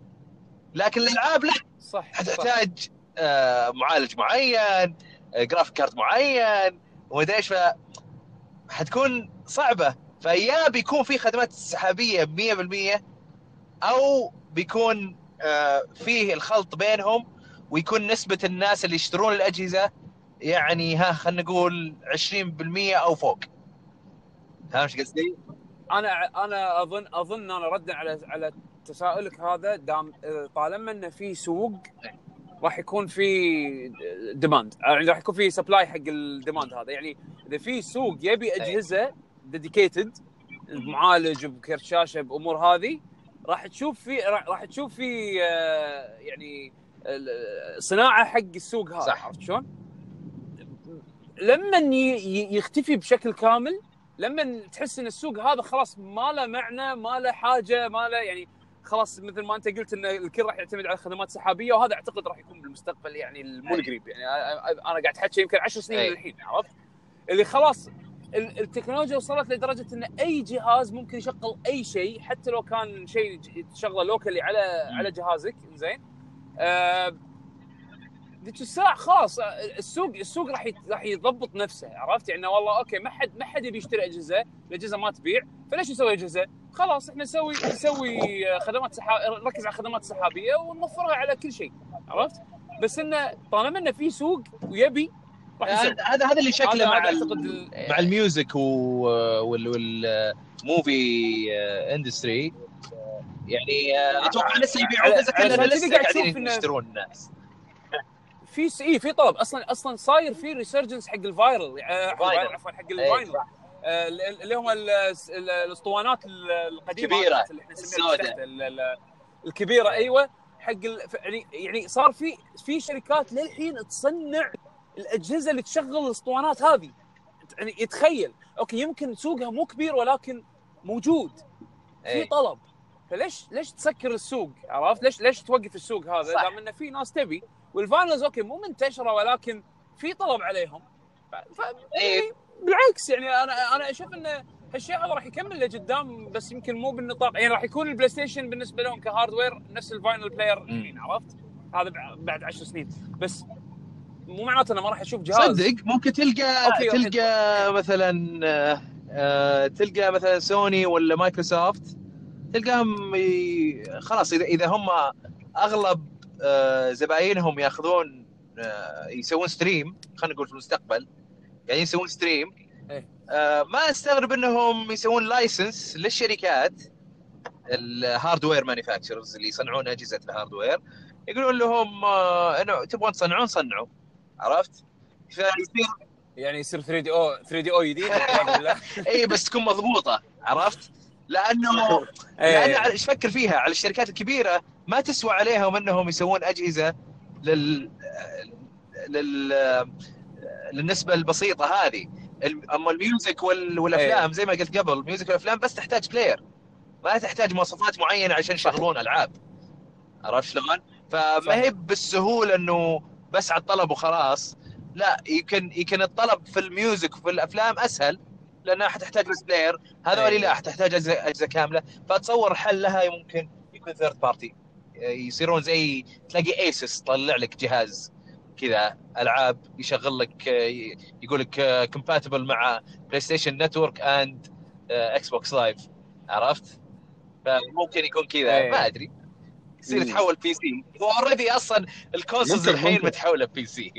لكن الألعاب لا. صح صح. حتحتاج آه، معالج معين آه، graphic card معين ومدري إيش ف حتكون صعبة. ف يا بيكون في خدمات سحابية 100% أو بيكون آه، فيه الخلط بينهم ويكون نسبة الناس اللي يشترون الأجهزة يعني ها خلينا نقول 20% أو فوق فاهم إيش قصدي؟ أنا أنا أظن أظن أنا ردا على على تساؤلك هذا دام طالما انه في سوق راح يكون في demand يعني راح يكون في supply حق ال demand هذا يعني إذا في سوق يبي أجهزة dedicated معالج بكرت شاشة بأمور هذه راح تشوف في راح تشوف في آه، يعني صناعة حق السوق هذا. عرفت شلون؟ لما يختفي بشكل كامل لما تحس إن السوق هذا خلاص ما له معنى ما له حاجة ما له يعني خلاص مثل ما أنت قلت إن الكل راح يعتمد على خدمات سحابية وهذا أعتقد راح يكون بالمستقبل يعني المنقرب يعني أ- أ- أنا قاعد احكي يمكن 10 سنين أي. من الحين عرفت؟ اللي خلاص ال- التكنولوجيا وصلت لدرجة إن أي جهاز ممكن يشغل أي شيء حتى لو كان شيء تشغله locally على على جهازك زين آه ذيك الساعة خلاص آه، السوق السوق راح راح يضبط نفسه عرفت؟ يعني والله أوكي ما حد ما حد يبي يشتري أجهزة الأجهزة ما تبيع فليش نسوي أجهزة؟ خلاص إحنا نسوي نسوي آه، خدمات سحاب نركز على خدمات سحابية ونوفرها على كل شيء عرفت؟ بس انه طالما انه في سوق ويبي هذا هذا اللي شكله مع ال- مع ال music وال movie industry يعني آه، أتوقع لسه يبيعون قاعد قاعدين تشوف يشترون الناس. في. اي في طلب. أصلا أصلا صاير في resurgence حق ال viral. عفوا حق ال vinyl آه، اللي هم ال- ال- الأسطوانات ال- القديمة الكبيرة، اللي إحنا نسميها الكبيرة أيوه. حق يعني يعني صار في في شركات للحين تصنع الأجهزة اللي تشغل الأسطوانات هذه. يعني يتخيل. أوكي يمكن سوقها مو كبير ولكن موجود. في إيه. طلب. فليش ليش تسكر السوق؟ عرفت؟ ليش ليش توقف السوق هذا. دام انه في ناس تبي وال vinyls أوكي مو منتشرة ولكن في طلب عليهم ف... ف... إيه. يعني بالعكس يعني أنا أنا أشوف إن هالشيء هذا راح يكمل لقدام بس يمكن مو بالنطاق يعني راح يكون ال PlayStation بالنسبة لهم ك hardware نفس ال vinyl player الحين عرفت؟ هذا بع- بعد 10 سنين بس مو معناته إنه ما راح أشوف جهاز صدق ممكن تلقى okay، okay. تلقى مثلا آه، آه، تلقى مثلا سوني ولا مايكروسوفت تلقاهم خلاص إذا هم أغلب زباينهم ياخذون آه، يسوون stream خلينا نقول في المستقبل يعني يسوون stream إيه. آه، ما استغرب إنهم يسوون license للشركات ال hardware manufacturers اللي يصنعون أجهزة ال hardware يقولون لهم آه، إنه تبغون تصنعون صنعوا عرفت؟ فيصير يعني يصير 3 دي أو 3 دي أو جديد بالله. اي بس تكون مضبوطة عرفت؟ لأنه إيه، لأن إيه. على- إيش فكر فيها على الشركات الكبيرة ما تسوى عليهم أنهم يسوون أجهزة لل لل للنسبة البسيطة هذه. أما ال music وال... والأفلام زي ما قلت قبل ال music والأفلام بس تحتاج player ما تحتاج مواصفات معينة عشان يشغلون ألعاب. عرفت شلون؟ فما. هي بالسهولة إنه بس على الطلب وخلاص. لا يمكن يمكن الطلب في ال music وفي الأفلام أسهل لأنها حتحتاج بس player هذول أي. لا حتحتاج اجهزه أجهزة كاملة. فأتصور حل لها ممكن يكون third party يصيرون زي تلاقي Asus طلع لك جهاز كذا ألعاب يشغل لك يقول لك compatible مع PlayStation Network and Xbox Live عرفت؟ فممكن يكون كذا إيه. ما أدري يصير. يتحول PC هو already أصلا ال consoles الحين. متحولة PC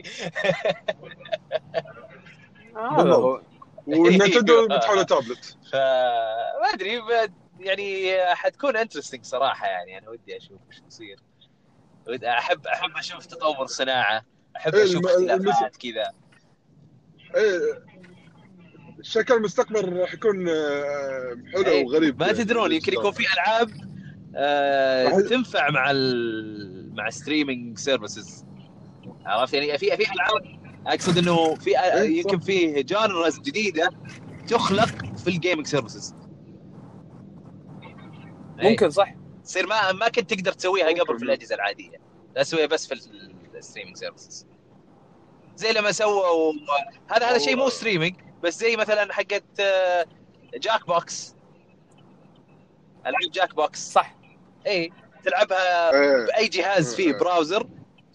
هذا والنتندو. بتحوله تابلت فما أدري يعني حتكون interesting صراحة يعني. أنا ودي أشوف إيش بيصير ود- احب أحب أشوف تطور صناعة. أحب إيه، أشوف اختلافات كذا. إيه شكل المستقبل راح يكون آه، حلو إيه، وغريب ما تدرون يمكن يكون في ألعاب آه. تنفع مع ال مع streaming services عرفت يعني؟ في في ألعاب أقصد إنه في إيه، صح. يمكن في genres جديدة تخلق في ال gaming services ممكن صح. تصير ما ما كنت تقدر تسويها ممكن. قبل في الأجهزة العادية. لا تسويها بس في ال streaming services زي لما سووا هذا هذا شيء مو streaming بس زي مثلا حقت آه، Jackbox ألعاب Jackbox صح. اي تلعبها إيه. بأي جهاز فيه إيه. browser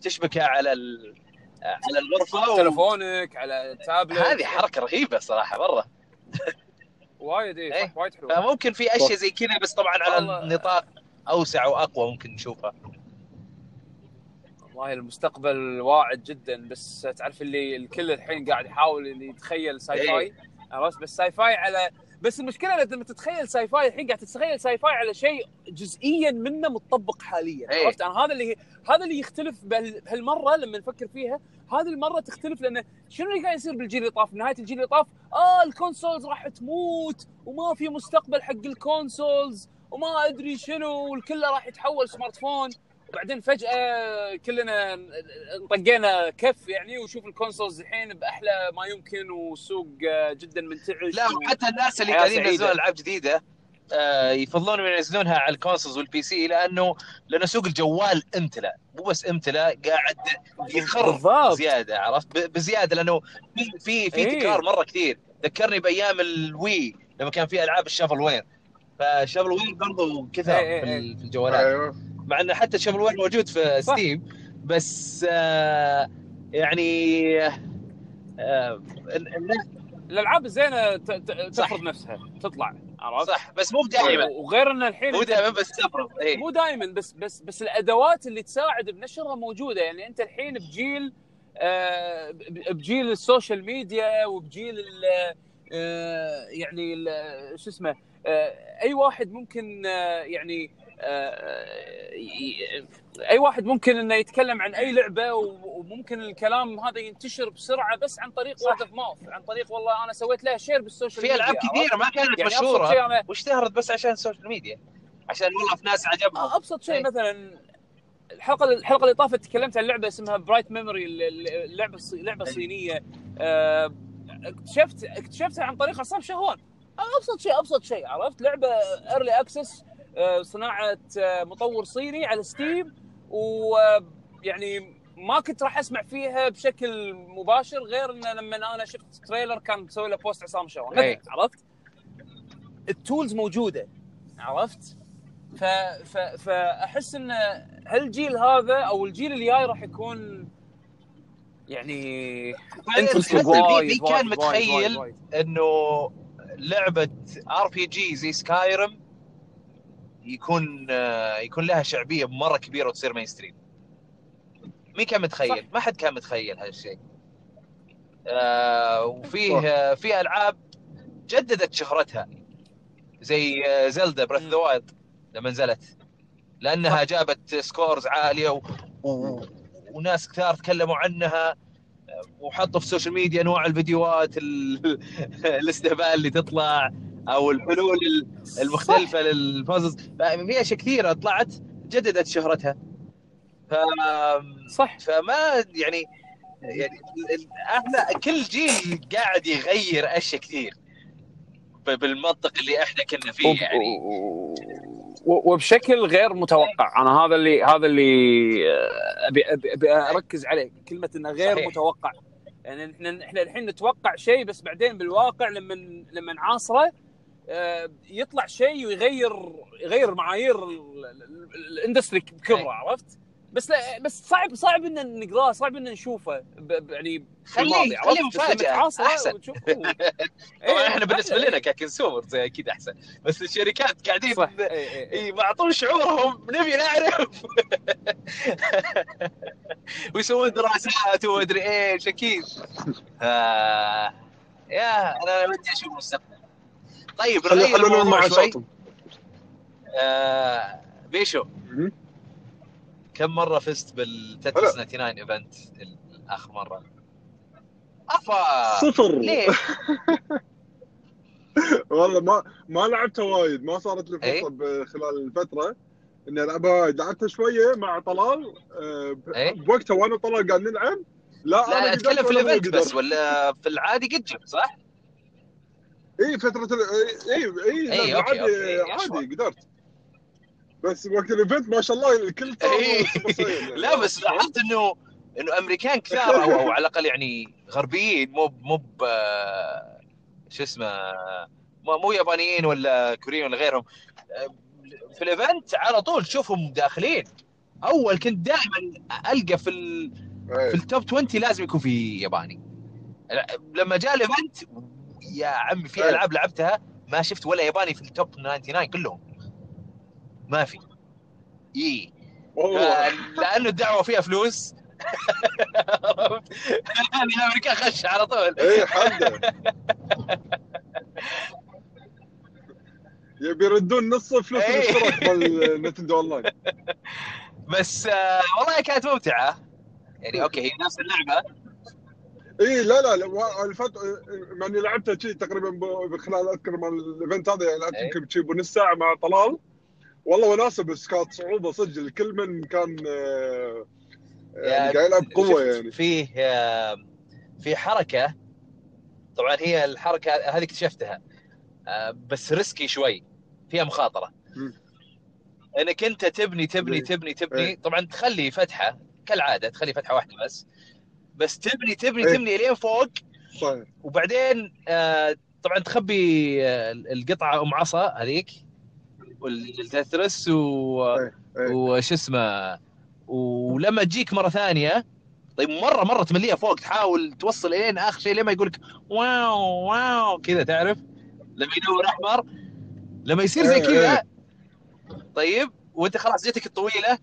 تشبكها على ال... على الغرفة و... تلفونك على تابلت هذه حركة رهيبة صراحة مرة. وايد اي إيه. صح وايد حلو فممكن في أشياء زي كذا بس طبعا على. نطاق أوسع وأقوى ممكن نشوفها والله المستقبل واعد جدا بس تعرف اللي الكل الحين قاعد يحاول اللي يتخيل sci-fi. عرفت بس sci-fi على بس المشكلة لما تتخيل sci-fi الحين قاعد تتخيل sci-fi على شيء جزئيا منه متطبق حاليا إيه. عرفت أنا هذا اللي هذا اللي يختلف بهال- بهالمرة لما نفكر فيها هذه المرة تختلف لأن شنو اللي قاعد يصير بالجيل اللي طاف نهاية الجيل اللي طاف آه ال consoles راح تموت وما في مستقبل حق ال consoles وما أدري شنو والكل راح يتحول smartphone وبعدين فجأة كلنا طقينا كف يعني وشوف ال consoles الحين بأحلى ما يمكن والسوق آه، جدا منتعش لا وحتى الناس اللي قاعدين. ينزلون ألعاب جديدة يفضلون ينزلونها على ال consoles وال PC لأنه لأنه سوق الجوال امتلأ مو بس امتلأ قاعد يخر بالضبط زيادة عرفت ب- بزيادة لأنه في في في إيه. تكرار مرة كثير ذكرني بأيام ال Wii لما كان في ألعاب ال shovelware فال shovelware برضو كثر إيه إيه في إيه. في الجوالات أيوه مع انه حتى ال shovelware موجود في. Steam بس آه، يعني آه، الألعاب الزينة ت- ت- صح. تفرض نفسها تطلع عرفت؟ صح بس مو دائما وغير إن الحين مو دائما بس تفرض اي مو دائما بس بس بس الأدوات اللي تساعد بنشرها موجودة. يعني أنت الحين بجيل آه، بجيل ال social media وبجيل ال- آه، يعني شو اسمه آه، أي واحد ممكن آه، يعني آه، ي- أي واحد ممكن إنه يتكلم عن أي لعبة وممكن الكلام هذا ينتشر بسرعة بس عن طريق. word of mouth عن طريق والله أنا سويت لها share بال social media في العاب عرفت؟ كثيرة ما كانت يعني مشهورة واشتهرت بس عشان ال social media عشان والله في ناس عجبهم أبسط شيء إيه. مثلا الحلقة الحلقة اللي طافت تكلمت عن لعبة اسمها Bright Memory اللعبه لعبة إيه. صينية آه، اكتشفت اكتشفتها عن طريق عصام شهوان أبسط شيء أبسط شيء عرفت لعبة early access صناعة آه، مطور صيني على Steam ويعني ما كنت راح أسمع فيها بشكل مباشر غير إن لما أنا شفت trailer كان مسوي له post عصام شهوان إيه. عرفت ال tools موجودة عرفت ف... ف... فأحس إن هالجيل هذا أو الجيل اللي جاي راح يكون يعني بي وايد، كان متخيل. إنه لعبة RPG زي Skyrim يكون آه، يكون لها شعبية مرة كبيرة وتصير mainstream مين كان متخيل؟ ما حد كان متخيل هالشيء. آه وفيه آه، في ألعاب جددت شهرتها. زي آه، Zelda Breath of the Wild لما نزلت. لأنها. جابت scores عالية و... و... وناس كثار تكلموا عنها. وحطوا في السوشيال ميديا أنواع الفيديوهات ال... الإستهبال اللي تطلع. أو الحلول ال- المختلفة لل puzzles في اشياء كثيرة طلعت جددت شهرتها. ف... صح. فما يعني يعني إحنا كل جيل قاعد يغير أشياء كثير ب- بالمنطق اللي إحنا كنا فيه يعني. وبشكل غير متوقع. أنا هذا اللي هذا اللي آه، أبي أبي أبي أركز عليه. كلمة إنه غير صحيح. متوقع. يعني إحنا إحنا الحين نتوقع شيء بس بعدين بالواقع لما لما نعاصره يطلع شيء ويغير يغير معايير ال- ال- الإندستري بكبره. عرفت؟ بس لا بس صعب صعب إن نقرأه صعب إن نشوفه يعني خليه-؟ خليه. وتشوفه- طبعا إيه، إحنا بالنسبة. لنا ككونسومر زي أكيد أحسن بس الشركات قاعدين صح إيه، إيه، إيه. اي معطون شعورهم نبي نعرف ويسوون دراسات ومدري إيش أكيد آه يا أنا ودي أشوف المستقبل طيب نغير الموضوع مع شوي آه بيشو. كم مرة فزت بال Tetris 99 event اخر مرة؟ أفا صفر ليه؟ والله ما ما لعبتها وايد ما صارت لي إيه؟ فرصة خلال الفترة إني ألعبها وايد لعبتها شوية مع طلال آه، إيه؟ بوقتها وأنا طلال قاعد نلعب لا لا أنا أتكلم في ال event. بس ولا في العادي قد جبت صح؟ اي فترة ال... اي اي عادي okay، عادي قدرت بس وقت ال event ما شاء الله الكل إيه. يعني. لا بس لاحظت إنه إنه أمريكان كثار أو, أو على الأقل يعني غربيين مو مو ب- شو اسمه مو يابانيين ولا كوريين ولا غيرهم في الايفنت على طول تشوفهم داخلين أول كنت دائما ألقى في ال... في إيه. ال top 20 لازم يكون في ياباني لما جاء ال event يا عمي في إيه. ألعاب لعبتها ما شفت ولا ياباني في ال top 99 كلهم. ما في. إي. والله. لأنه الدعوة فيها فلوس. الامريكان خش على طول. إي حده يبي يردون نص فلوس. الاشتراك مال Nintendo Online. بس آه، والله كانت ممتعة. يعني okay هي نفس اللعبة. إي لا لا لا الفت... مع اني لعبتها شي تقريبا ب- خلال أذكر مال ال event هذا يعني لعبت. يمكن شي بنص ساعة مع طلال والله وناسه بس كانت صعوبة صدق الكل من كان يعني قاعد يلعب قوة يعني فيه آه، في حركة طبعا هي الحركة هذه اكتشفتها آه، بس risky شوي فيها مخاطرة. إنك أنت تبني تبني؟ تبني تبني. طبعا تخلي فتحة كالعادة تخلي فتحة واحدة بس بس تبني تبني إيه. تبني لين فوق صحيح وبعدين آه، طبعا تخبي آه، القطعة أم عصا هذيك والتثرس و إيه. إيه. وش اسمه ولما تجيك مرة ثانية طيب مره مرة تمليها فوق تحاول توصل إلين آخر شيء لين ما يقول لك واو واو كذا تعرف لما يدور أحمر لما يصير زي إيه، كذا إيه. طيب وأنت خلاص جتك الطويلة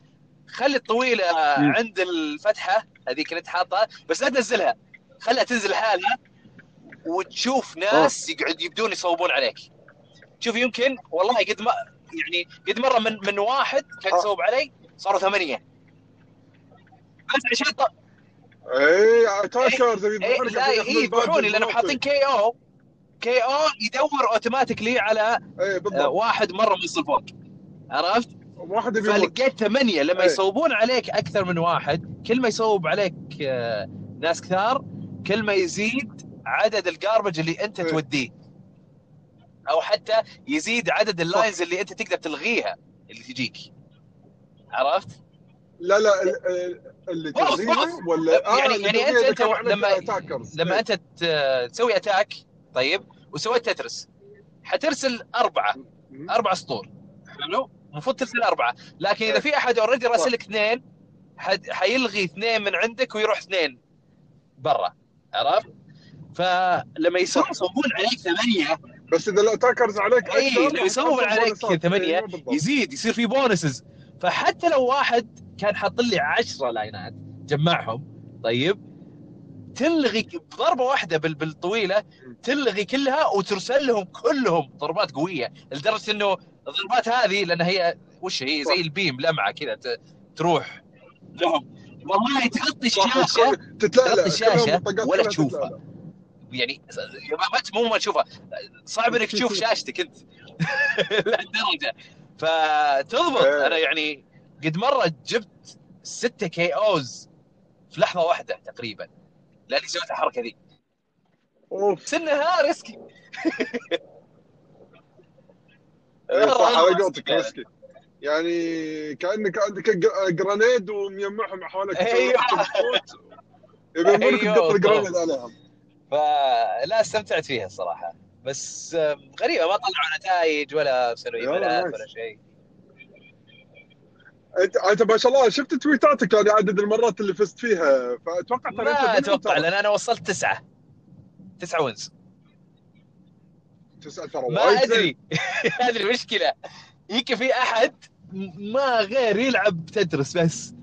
خلي الطويلة. عند الفتحة هذيك اللي انت حاطها بس لا تنزلها. خلها تنزل حالها وتشوف ناس يقعد يبدون يصوبون عليك. شوف يمكن والله قد ما يعني قد مرة من من واحد كان. يصوب علي صاروا ثمانية. بس عشان ط... اي إيه إيه يذبحوني لانهم حاطين كي أو. K.O. يدور automatically على اي آه، واحد مرة موصل فوق عرفت؟ واحد فلقيت ثمانية لما إيه. يصوبون عليك أكثر من واحد كل ما يصوب عليك آه، ناس كثار كل ما يزيد عدد ال garbage اللي أنت إيه. توديه أو حتى يزيد عدد ال lines اللي أنت تقدر تلغيها اللي تجيك عرفت؟ لا لا ال- ال- اللي both. ولا يعني- يعني أنت- أنت كان عندك لما- attackers. لما إيه. أنت تسوي attack طيب وسويت Tetris حترسل أربعة. أربع سطور حلو المفروض ترسل أربعة لكن إذا إيه. في أحد already راسلك اثنين حد حيلغي اثنين من عندك ويروح اثنين برا عرفت؟ فلما يصوبون عليك ثمانية بس إذا ال attackers عليك اي أكثر، لما يصوبون حتحصل عليك بونصات. ثمانية. يزيد يصير في bonuses فحتى لو واحد كان حاط لي 10 لاينات جمعهم طيب تلغي بضربه واحدة بال- بالطويلة تلغي كلها وترسل لهم كلهم ضربات قوية لدرجة إنه الضربات هذه لأن هي وش هي؟ زي. البيم لمعه كذا تروح لهم. والله تغطي صح، الشاشه كلهم الطقات ولا تشوفها. يعني ما مو ما تشوفها. صعب إنك تشوف شاشتك أنت. لهالدرجة. فتضبط. إيه. أنا يعني قد مرة جبت ستة K.O.s في لحظة واحدة تقريبا. لاني سويت الحركة ذي أوف بس انها risky إيه، صح قولتك risky. يعني كأنك عندك grenade ومجمعهم حواليك أيوة. يبي تقطر ال grenade بالضبط. عليهم فلا استمتعت فيها الصراحة بس غريبة ما طلعوا نتائج ولا ايميلات nice. ولا شيء انت أنت ما شاء الله شفت تويتاتك يعني عدد المرات اللي فزت فيها؟ فأتوقع ترى ما أتوقع. لأن أنا وصلت تسعة. تسعة wins تسأل ترى ما أدري. هذه المشكلة يمكن في أحد ما غير يلعب تدرس بس.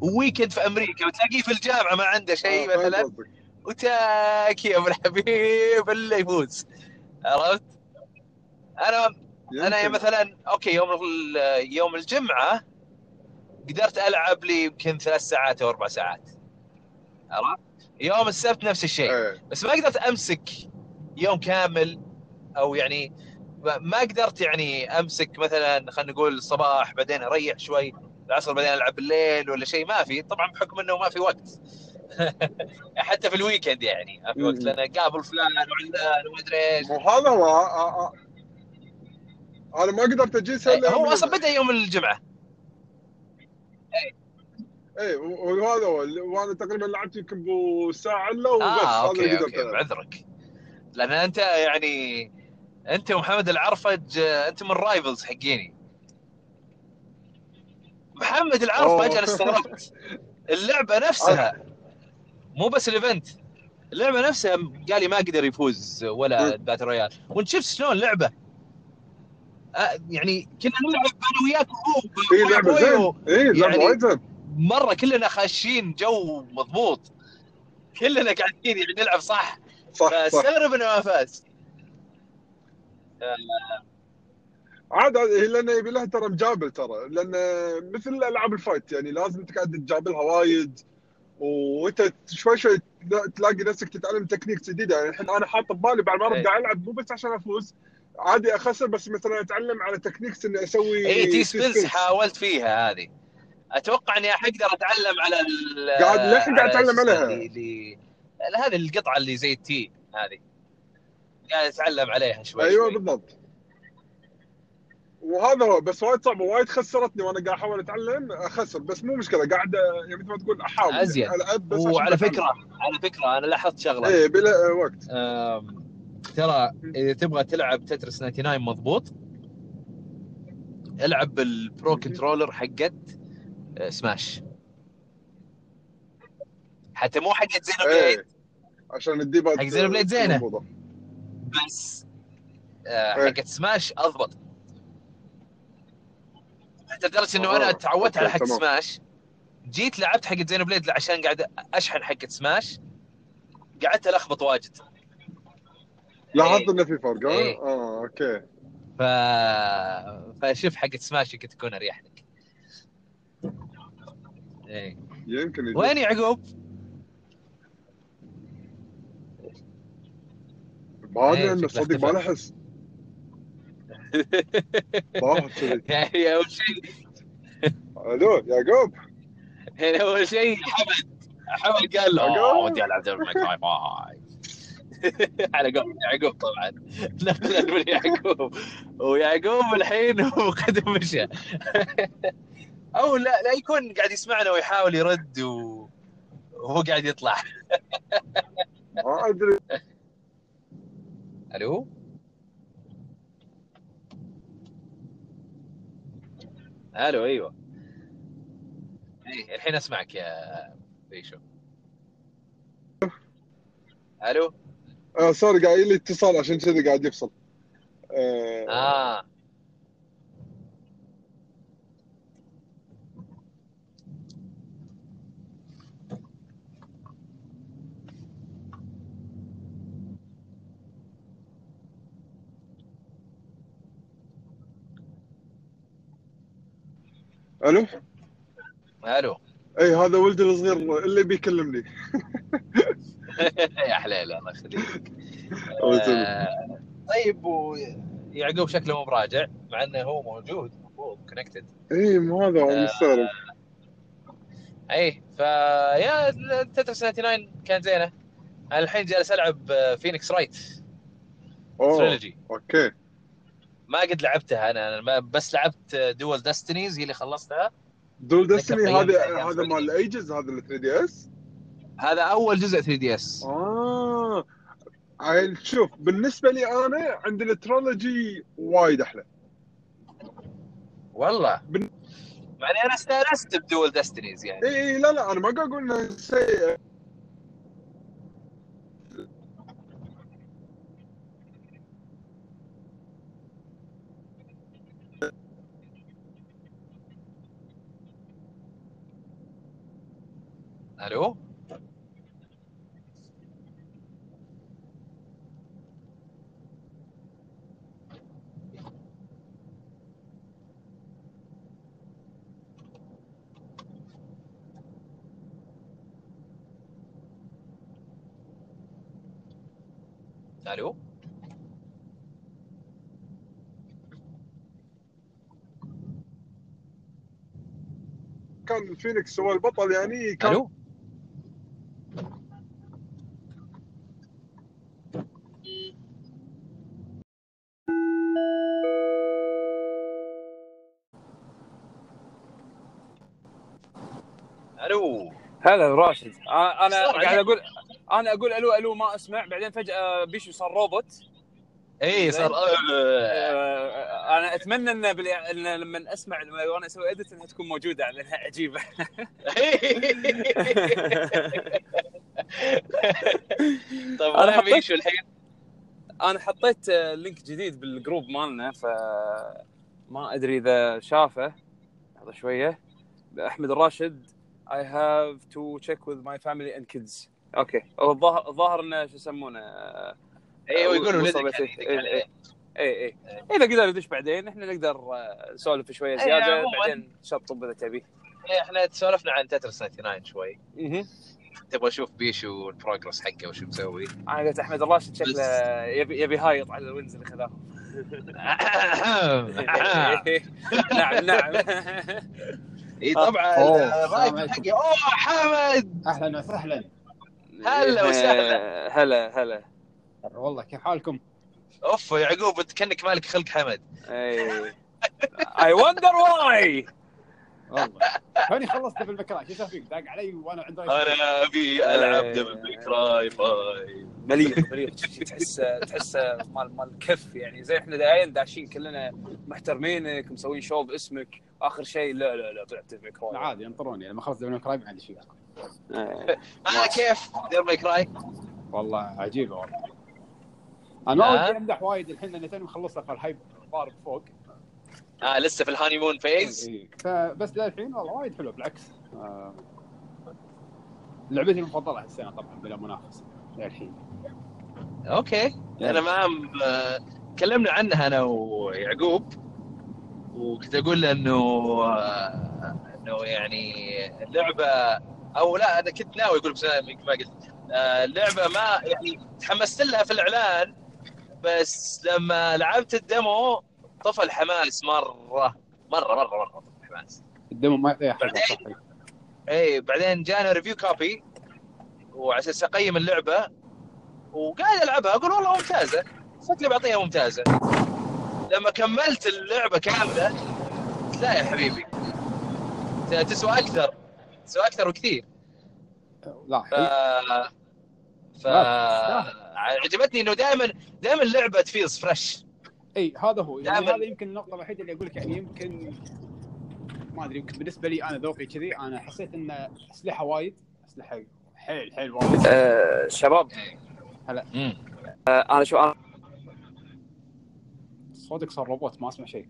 weekend في أمريكا وتلاقيه في الجامعة ما عنده شيء آه، مثلا. فهمت قصدك. وتاك يا أبو الحبيب اللي يفوز. عرفت؟ أنا أنا يمكن. مثلا أوكي يوم يوم الجمعة قدرت ألعب لي يمكن ثلاث ساعات أو أربع ساعات عرفت؟ يوم السبت نفس الشيء إيه بس ما قدرت أمسك يوم كامل أو يعني ما قدرت يعني أمسك مثلا خلينا نقول الصباح بعدين أريح شوي العصر بعدين ألعب بالليل ولا شيء ما في طبعا بحكم إنه ما في وقت حتى في ال weekend يعني ما في وقت. لأن قابل فلان وعلان وما أدري إيش مو هذا هو آه، آه. أنا ما قدرت اجلس الا هو أصلا. بدأ يوم الجمعة إيه وهذا هو وأنا تقريبا لعبت يمكن ساعة إلا وبس آه هذا اللي okay. بعذرك. لأن أنت يعني أنت ومحمد العرفج آه، أنت من ال rivals حقيني. محمد العرفج. أنا استغربت. اللعبة نفسها مو بس ال event اللعبة نفسها قال لي ما قدر يفوز ولا battle royale وأنت شفت شلون لعبة؟ آه، يعني كنا نلعب أنا وياك وهو اي لعبه زين. اي لعبة يعني- وايد زين. مرة كلنا خاشين جو مضبوط. كلنا قاعدين يعني نلعب صح. صح فاستغرب انه ما فاز عاد هي لأن يبي لها ترى مجابل ترى. لأن مثل ألعاب ال fight يعني لازم انت قاعد تجابلها وايد. وأنت شوي شوي تلاقي نفسك تتعلم تكنيك جديدة. يعني الحين أنا حاط ببالي بعد ما إيه. قاعد ألعب مو بس عشان أفوز. عادي أخسر بس مثلا أتعلم على techniques إني أسوي ال T-spins حاولت فيها هذه أتوقع إني حقدر أتعلم على ال قاعد للحين قاعد اسمه عليها. هذه القطعة اللي زي التي هذه قاعد أتعلم عليها شوي أيوه شوي. بالضبط وهذا هو بس وايد صعبة وايد خسرتني وأنا قاعد أحاول أتعلم أخسر بس مو مشكلة قاعد يعني مثل ما تقول أحاول أزين. يعني ألعب بس عشان وعلى. فكرة على فكرة أنا لاحظت شغلة إيه بلا وقت ترى إذا تبغى تلعب Tetris 99 مضبوط العب بال Pro. Controller حقت آه، سماش حتى مو حقت Xenoblade إيه عشان ال D-pad حق Xenoblade. مضبوطة. بس آه، إيه. حقت سماش أضبط حتى لدرجة إنه أنا آه، تعودت على حق. Smash جيت لعبت حق Xenoblade عشان قاعد أشحن حق سماش قعدت ألخبط واجد لاحظت إنه في فرق؟ إيه. آه okay. ف فشوف حق سماش يمكن تكون اريح لك إيه. يمكن يجي. وين يعقوب؟ بعد إيه، انه صدق ما كذي يعني أول شيء. ألو يعقوب. يعني أول شيء حمد. حمد قال له يعقوب. "أوه، ودي العب May Cry 5 على قول يعقوب طبعا. نقلا من يعقوب. ويعقوب الحين هو قد مشى أو لا لا يكون قاعد يسمعنا ويحاول يرد و... وهو قاعد يطلع. ما أدري. ألو؟ ألو أيوه. إيه الحين أسمعك يا بيشو. ألو؟ آه سوري قاعد لي اتصال عشان كذا قاعد يفصل. آه. آه. ألو؟ ألو. إي هذا ولدي الصغير اللي بيكلمني. يا حليل الله يخليك. آه، طيب ويعقوب شكله مو براجع مع إنه هو موجود المفروض connected اي مو هذا آه. أنا مستغرب اي في Tetris 99 كانت زينة. أنا الحين جالس ألعب Phoenix Wright أوه trilogy okay. ما قد لعبتها أنا أنا بس لعبت Dual Destinies هي اللي خلصتها. Dual أيام هذا هذا. مال الايجز هذا ال 3DS هذا أول جزء 3DS. آه. شوف بالنسبة لي أنا عند ال trilogy وايد أحلى. والله. بن- يعني أنا استأنست ب Dual Destinies يعني. اي اي لا لا أنا ما قاعد أقول إنه سيء ألو ألو كان فينيكس هو البطل يعني كان ألو؟ ألو؟ هلا راشد. أنا أنا صار قاعد. أقول أنا أقول ألو ألو ما اسمع بعدين فجأة بيشو صار روبوت. اي صار آه، أنا اتمنى ان, بال... إن لما اسمع وأنا أسوي edit إنها تكون موجودة لأنها عجيبة. طيب أنا أنا حطيت- بيشو الحين؟ أنا حطيت آه، link جديد بال group مالنا ف ما أدري إذا شافه. لحظه شوية. أحمد الراشد I have to check with my family and kids. okay. هو الظاهر الظاهر إنه شو يسمونه أيوه يقولوا. اي اي اذا قدر يدش بعدين إحنا نقدر آه، نسولف شوية إيه، زيادة. بعدين شطب إذا تبي. إيه، إحنا تسولفنا عن Tetris 99 شوي. تبغى أشوف بيشو ال progress حقه وش مسوي. أنا قلت أحمد الراشد شكله يبي يبي هايط على ال wins اللي خذاهم نعم نعم. اي طبعا. السلام حقي أوه حمد أهلا وسهلا. هلا وسهلا. هلا هلا. والله كيف حالكم؟ أوف يا يعقوب أنت كأنك مالك خلق حمد. اي اي وندر واي والله. توني خلصت دبل مكراي شو فيك؟ داق علي وأنا عند رايفل. أنا أبي ألعب دبل ماي كراي فايف مليق مليق تحس تحس مال مال كف يعني. زي إحنا دايم داشين كلنا محترمينك مسوين شو باسمك. آخر شيء لا لا لا بلعب ديفل لا كراي عادي انطروني لما خلصت دبل مكراي ما عندي شيء أنا كيف؟ Devil May Cry والله عجيبة والله. أنا ما. ودي أمدح وايد الحين لاني توني مخلصها فال hype ضارب فوق. آه لسه في ال honeymoon phase. إيه. فبس للحين والله وايد حلو بالعكس. آه، لعبتي المفضلة هالسنة طبعا بلا منافس للحين. okay. أنا ما آه، تكلمنا عنها أنا ويعقوب. وكنت أقول له إنه آه، إنه يعني اللعبة أو لا أنا كنت ناوي أقول بس ما قلت. آه، اللعبة ما يعني تحمست لها في الإعلان بس لما لعبت ال demo طفى الحماس مرة مرة مرة مرة طفى الحماس. ال demo ما يعطيها بعدين؟ صح اي بعدين جانا review copy وعلى أساس أقيم اللعبة وقاعد ألعبها. أقول والله ممتازة. شكلي بعطيها ممتازة. لما كملت اللعبة كاملة لا يا حبيبي. تسوى أكثر. تسوى أكثر بكثير لا ف. ف عجبتني إنه دائما دائما اللعبه feels fresh إي هذا هو. يعني دائماً. هذا يمكن النقطة الوحيدة اللي أقول لك يعني يمكن ما أدري يمكن بالنسبة لي أنا ذوقي كذي أنا حسيت إن أسلحة وايد أسلحة حيل حيل وايد. آه، شباب. مم. آه، أنا شو أنا صوتك صار روبوت ما أسمع شيء.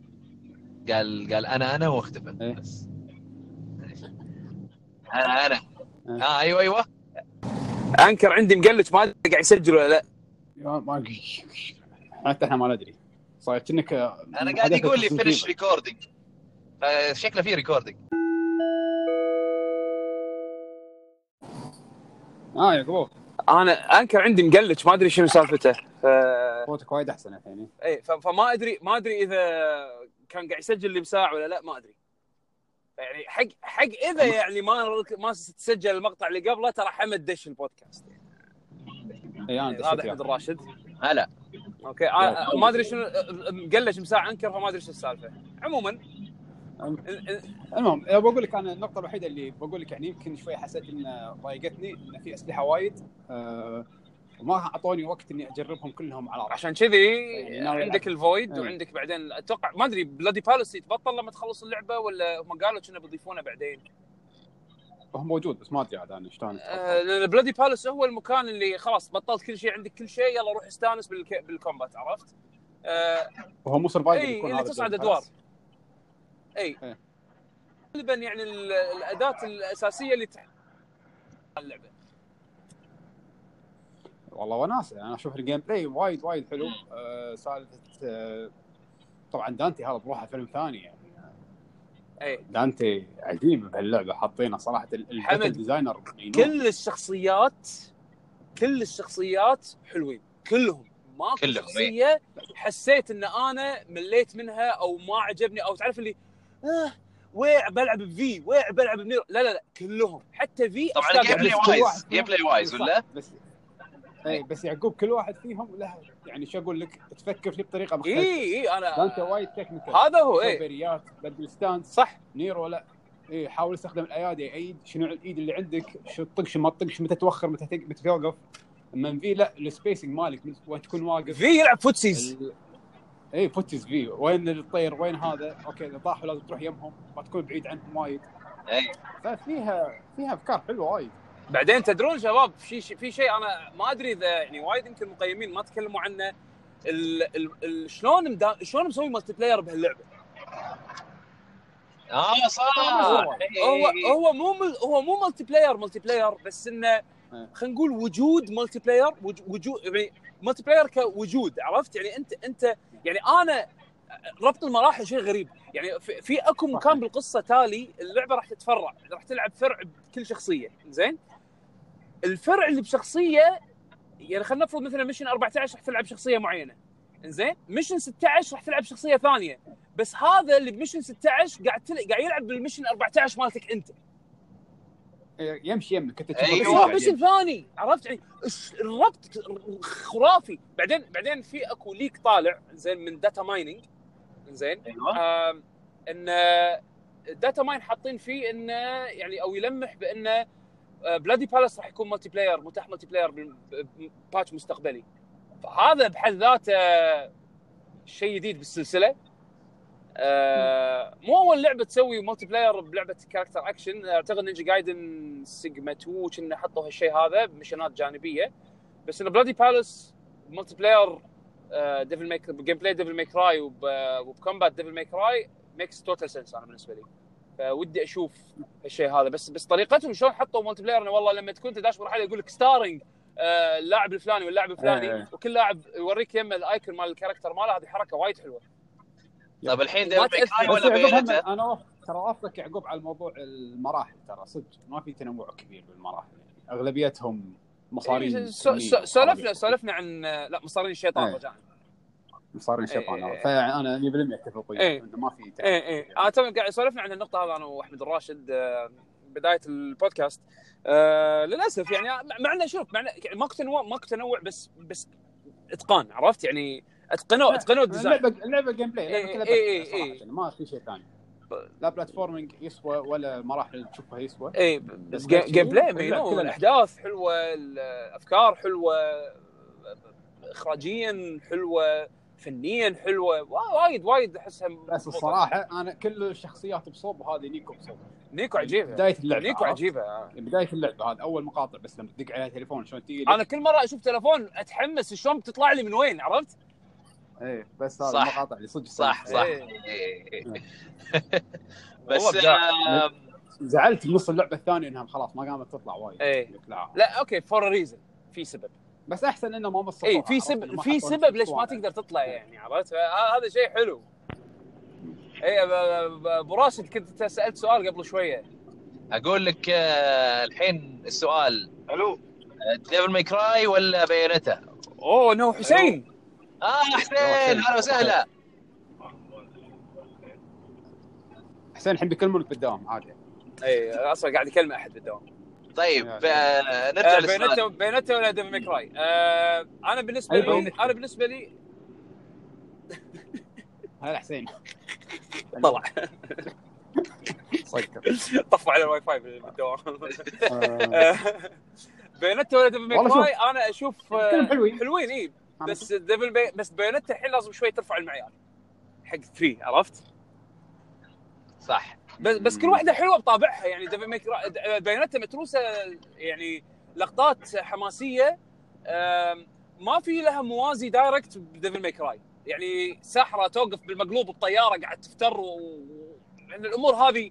قال قال أنا أنا وأختفى. إيه. بس. أنا. أنا إيه. آه أيوه أيوه. أنكر عندي مقلج ما أدري قاعد يسجل ولا لا. ما حتى إحنا ما ندري صاير كأنك أنا قاعد يقول لي فينش ريكوردينج شكله في ريكوردينج آه يا قبو أنا أنكر عندي مقلج ما أدري شنو سالفته. ف... صوتك وايد أحسن الحين. اي. فما أدري ما أدري إذا كان قاعد يسجل لي بساعة ولا لا ما أدري. يعني حق حق إذا يعني ما ما تسجل المقطع اللي قبله ترى حمد دش البودكاست. إي أنا هذا دشيت أحمد. الراشد. هلا. أوكي آه، ما أدري شنو مقلج مساعة انكر فما أدري شو السالفة. عموما ال- ال- المهم بقول لك أنا النقطة الوحيدة اللي بقول لك يعني يمكن شوي حسيت إن ضايقتني إن في أسلحة وايد. آه وما أعطوني وقت إني أجربهم كلهم على عشان كذي يعني عندك. ال void إيه. وعندك بعدين أتوقع ما أدري Bloody Palace يتبطل لما تخلص اللعبة ولا هم قالوا كنا بيضيفونه بعدين هو موجود بس ما أدري عاد أنا شلون آه، Bloody Palace هو المكان اللي خلاص بطلت كل شيء عندك كل شيء يلا روح استانس بالك... بال combat عرفت؟ آه وهو مو survival اي يكون اللي تصعد. أدوار اي إيه. غالبا يعني ال- الأداة الأساسية اللي تح... اللعبة والله وناسة أنا أشوف ال gameplay وايد وايد حلو. آه سالفة آه طبعا دانتي هذا بروحه فيلم ثاني يعني. أي. دانتي عجيب بهاللعبة حاطينه صراحة. ال battle designer. كل الشخصيات كل الشخصيات حلوين كلهم. ماكو كلهم، شخصية حسيت إن أنا مليت منها أو ما عجبني أو تعرف اللي آه ويع بلعب ب V ويع بلعب بنيرو لا لا لا كلهم. حتى في طبعا gameplay كل wise gameplay wise ولا؟ بس اي بس يعقوب كل واحد فيهم له يعني شو أقول لك تفكر فيه بطريقة مختلفة. اي اي أنا دانتي وايد technical هذا هو اي بريات بدل stance صح. نيرو لا. اي حاول استخدم الأيادي يعيد شنو الايد اللي عندك شو تطق شو ما تطقش متى توخر متى متى توقف. اما في لا ال spacing مالك وين تكون واقف. في يلعب footsies ال- اي footsies في وين الطير؟ وين هذا؟ أوكي إذا طاحوا لازم تروح يمهم ما تكون بعيد عنهم وايد. اي ففيها فيها أفكار حلوة وايد. بعدين تدرون شباب في شيء في شيء أنا ما أدري إذا يعني وايد يمكن المقيمين ما تكلموا عنه. ال ال ال شلون مدا... شلون مسوي multiplayer بهاللعبة؟ آه صح. هو-. هو مو مل هو مو multiplayer multiplayer بس إنه إيه. خلينا نقول وجود multiplayer وج- وجود يعني multiplayer كوجود عرفت؟ يعني أنت أنت يعني أنا ربط المراحل شيء غريب. يعني في, في أكو مكان بالقصة تالي اللعبة راح تتفرع راح تلعب فرع بكل شخصية زين؟ الفرع اللي بشخصية يعني خلينا نفرض مثلا mission 14 راح تلعب شخصية معينة. إنزين؟ mission 16 راح تلعب شخصية ثانية. بس هذا اللي ب mission 16 قاعد تل... قاعد يلعب بال mission 14 مالتك أنت. يمشي يمك انت يعني. ميشن ثاني. عرفت؟ يعني الش- الربط خرافي. بعدين بعدين في أكو leak طالع زين من data mining زين أيوه. آم، إن ال data mine حاطين فيه إنه يعني أو يلمح بإنه Bloody Palace راح يكون multiplayer متاح multiplayer patch مستقبلي. فهذا بحد ذاته شيء جديد بالسلسلة. آه، مو أول لعبة تسوي multiplayer بلعبة character action أعتقد Ninja Gaiden Sigma 2 كنا حطوا هالشيء هذا بمشنات جانبية. بس إن Bloody Palace multiplayer Devil May Cry gameplay Devil May Cry وب combat Devil May Cry makes total sense أنا بالنسبة لي. فودي أشوف الشيء هذا. بس بس طريقتهم شلون حطوا multiplayer انه والله لما تكون تداش مرحله يقول لك starring آه اللاعب الفلاني واللاعب الفلاني إيه. وكل لاعب يوريك يم ال icon مال ال character ماله هذه حركة وايد حلوة. طيب الحين ولا؟ أنا ترى وافقك يعقوب على الموضوع المراحل ترى صدق ما في تنوع كبير بالمراحل. يعني أغلبيتهم مصارين إيه، سو- سو- سولفنا سولفنا عن لا مصارين الشيطان إيه. مصارين شيطان إيه. فأنا 100% أتفق إيه. وياك إنه ما في إيه إيه. أنا تو قاعد سولفنا عن النقطة هذا أنا وأحمد الراشد آه، بداية البودكاست. آه للأسف يعني مع- إنه شوف مع إنه يعني ماكو تنوع ماكو تنوع بس بس إتقان عرفت؟ يعني اتقنوا إتقنوا ال design. اللعبة اللعبة gameplay اللعبة إيه، كلها إيه، بس إيه، صراحة، يعني ما في شيء ثاني. لا platforming يسوى ولا مراحل تشوفها يسوى. اي بس gameplay الأحداث حلوة الأفكار حلوة إخراجيا حلوة فنيا حلوة وا- وايد وايد احسها بس الصراحة أنا كل الشخصيات بصوب وهذه نيكو بصوب نيكو عجيبة بداية اللعبة نيكو؟ عجيبة آه. بداية اللعبة هذا أول مقاطع بس لما تدق عليها تليفون شلون تجي أنا كل مرة أشوف تلفون أتحمس شلون بتطلع لي من وين عرفت؟ إيه بس هذا صح. المقاطع اللي صدق صح صدق. صح إيه. بس. آم، زعلت بنص اللعبة الثانية إنها خلاص ما قامت تطلع وايد إيه. لا لا أوكي for reason في سبب بس أحسن إنه ما بسطوها اي في؟ سبب في سبب ليش ما. تقدر تطلع يعني عرفت؟ فه- هذا شيء حلو. اي أبو راشد كنت سألت سؤال قبل شوية. أقول لك آه، الحين السؤال. ألو. Devil May Cry ولا Bayonetta؟ أوه انه حسين. آه حسين أهلا وسهلا. حسين الحين بيكلمونك بالدوام عادي. اي أصلا قاعد يكلم أحد بالدوام. طيب آه، نرجع آه، للسؤال. Bayonetta Bayonetta ولا Devil May Cry آه أنا بالنسبة لي Bayonetta. أنا بالنسبة لي هلا حسين. طلع. صدق. طفوا على الواي فاي بالدوام. آه، Bayonetta ولا Devil May Cry أنا أشوف آه، حلوين. حلوين إي. بس Devil بي... بس Bayonetta الحين لازم شوي ترفع المعيار. حق 3 عرفت؟ صح. بس بس كل واحدة حلوة بطابعها يعني Devil May Cry Bayonetta متروسة يعني لقطات حماسية ما في لها موازي direct ب Devil May Cry يعني ساحرة توقف بالمقلوب الطياره قاعد تفتر و... لأن الأمور هذه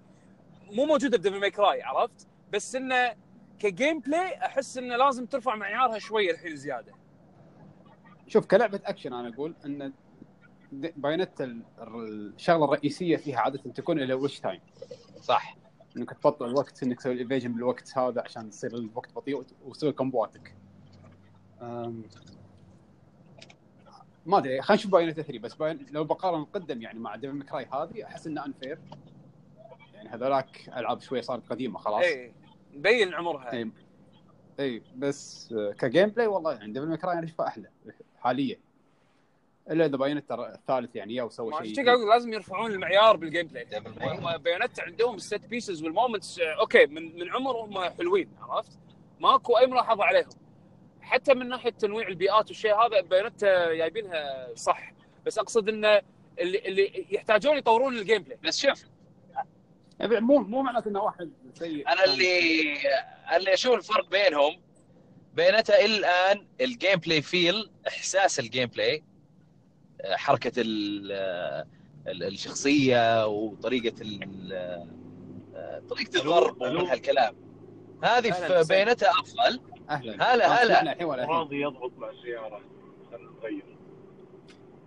مو موجودة ب Devil May Cry عرفت؟ بس إنه ك gameplay أحس إنه لازم ترفع معيارها شوية الحين زيادة. شوف كلعبة أكشن أنا أقول إن ال- الشغلة الرئيسية فيها عادة تكون ال witch time صح. إنك تبطئ الوقت إنك تسوي ال evasion بالوقت هذا عشان يصير الوقت بطيء وت- وتسوي combo اتك. أم، ما أدري خلينا نشوف بايونيتا 3 بس باين لو بقارن القدم يعني مع ديفل مكراي هذه أحس إنه انفير يعني هذولاك ألعاب شوية صارت قديمة خلاص. اي مبين عمرها. اي اي بس كجيم بلاي والله يعني ديفل مكراي أنا اشوفها أحلى حاليا. إلا إذا بايونيتا الثالث يعني يا وسوى ما شيء أقول لازم يرفعون المعيار بالجيم بلاي بيانات عندهم الست بيسز والمومنتس أوكي من من عمر هم حلوين عرفت؟ ماكو أي ملاحظة عليهم. حتى من ناحية تنويع البيئات والشيء هذا Bayonetta آه، جايبينها صح. بس أقصد انه اللي اللي يحتاجون يطورون ال gameplay بس شوف مو مو معناته إنه واحد سيء. أنا اللي اللي أشوف الفرق بينهم Bayonetta إلى الآن ال gameplay feel إحساس ال gameplay حركة ال- ال- الشخصية وطريقة ال- طريقة الضرب ومن هالكلام هذه في Bayonetta أفضل. أهلا. هلا، هلا. راضي يضبط مع السيارة. خلينا نغير.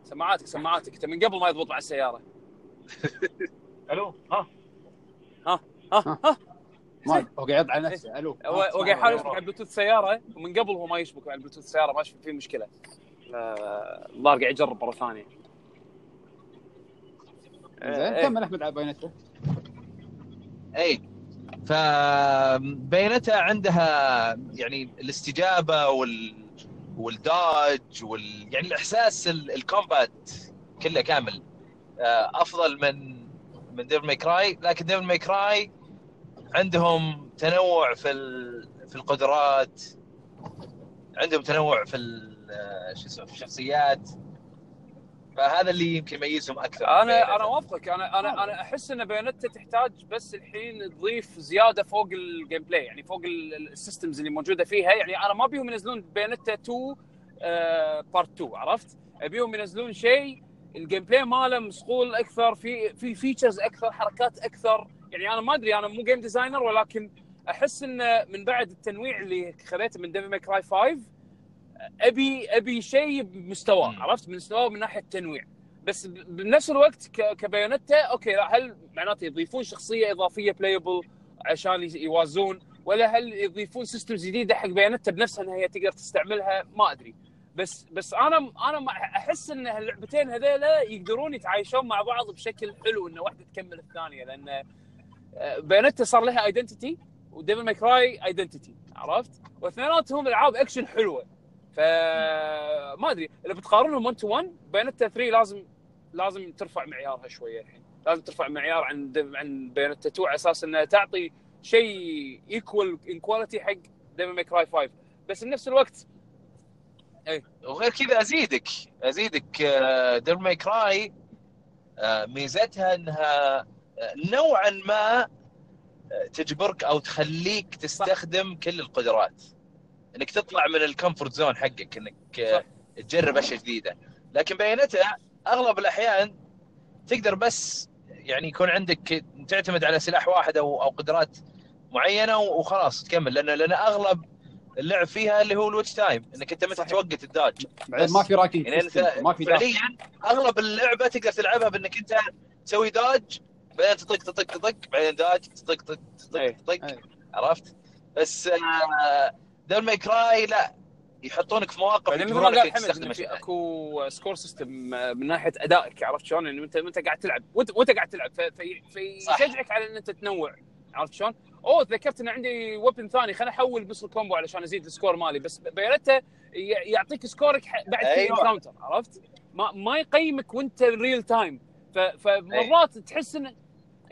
سماعاتك سماعاتك. أنت من قبل ما يضبط مع السيارة. ألو ها. ها ها ما هو قاعد على نفسه. ألو. قاعد يحاول يشبك على بلوتوث سيارة ومن قبل هو ما يشبك على بلوتوث سيارة ما في مشكلة. الظاهر قاعد يجرب مرة ثانية. زين إيه. كمل أحمد على Bayonetta اي ف Bayonetta عندها يعني الاستجابة وال وال dodge وال يعني الإحساس ال- combat كله كامل. آه، أفضل من من Devil May Cry لكن Devil May Cry عندهم تنوع في ال- في القدرات. عندهم تنوع في ال- شو اسمه في الشخصيات فهذا اللي يمكن يميزهم أكثر عن Bayonetta. أنا أوافقك أنا أنا أنا أحس إن Bayonetta تحتاج بس الحين تضيف زيادة فوق ال gameplay يعني فوق ال- ال- systems اللي موجودة فيها يعني أنا ما ابيهم ينزلون Bayonetta 2 part 2 عرفت؟ ابيهم ينزلون شيء ال gameplay ماله مصقول أكثر في في features أكثر حركات أكثر يعني أنا ما أدري أنا مو game designer ولكن أحس انه من بعد التنويع اللي خذيته من Devil May Cry 5 أبي أبي شيء بمستواه. عرفت؟ مستواه من ناحية التنويع بس بنفس الوقت ك- ك Bayonetta okay هل معناته يضيفون شخصية إضافية playable عشان يوازون ولا هل يضيفون systems جديدة حق Bayonetta بنفسها انها هي تقدر تستعملها ما أدري بس بس أنا أنا أحس إن اللعبتين هذيلا يقدرون يتعايشون مع بعض بشكل حلو ان واحدة تكمل الثانية لأن آه، Bayonetta صار لها identity و Devil May Cry identity عرفت؟ واثنيناتهم ألعاب أكشن حلوة فما أدري. إذا بتقارنهم 1 to 1 Bayonetta 3 لازم لازم ترفع معيارها شوية الحين. لازم ترفع معيار عن عن Bayonetta 2 على أساس إنها تعطي شيء equal in quality حق Devil May Cry 5 بس بنفس الوقت وغير كذا أزيدك. أزيدك Devil May Cry ميزتها إنها آه، نوعا ما آه، تجبرك أو تخليك تستخدم كل القدرات. إنك تطلع من ال comfort zone حقك إنك آه، صح. تجرب أشياء جديدة لكن Bayonetta أغلب الأحيان تقدر بس يعني يكون عندك تعتمد على سلاح واحد أو أو قدرات معينة وخلاص تكمل لأن لأن أغلب اللعب فيها اللي هو ال witch time إنك أنت متى. توقت ال dodge بعدين ما في ranking يعني أنت ما في. فعليا أغلب اللعبة تقدر تلعبها بإنك أنت تسوي dodge بعدين تطق تطق تطق بعدين dodge تطق تطق تطق أي. تطق أي. عرفت؟ بس Devil May Cry لا. يحطونك في مواقف بعدين مثل ما قال حمد في أكو score system من ناحية أدائك عرفت شلون؟ انه انت أنت قاعد تلعب. وانت قاعد تلعب. فيشجعك على إن أنت تنوع. عرفت شلون؟ أوه تذكرت إن عندي weapon ثاني. خليني أحول بس ال combo علشان أزيد ال score مالي. بس ي- يعطيك سكورك بعد في أيوة. encounter عرفت؟ ما ما يقيمك وأنت real time فمرات تحس انه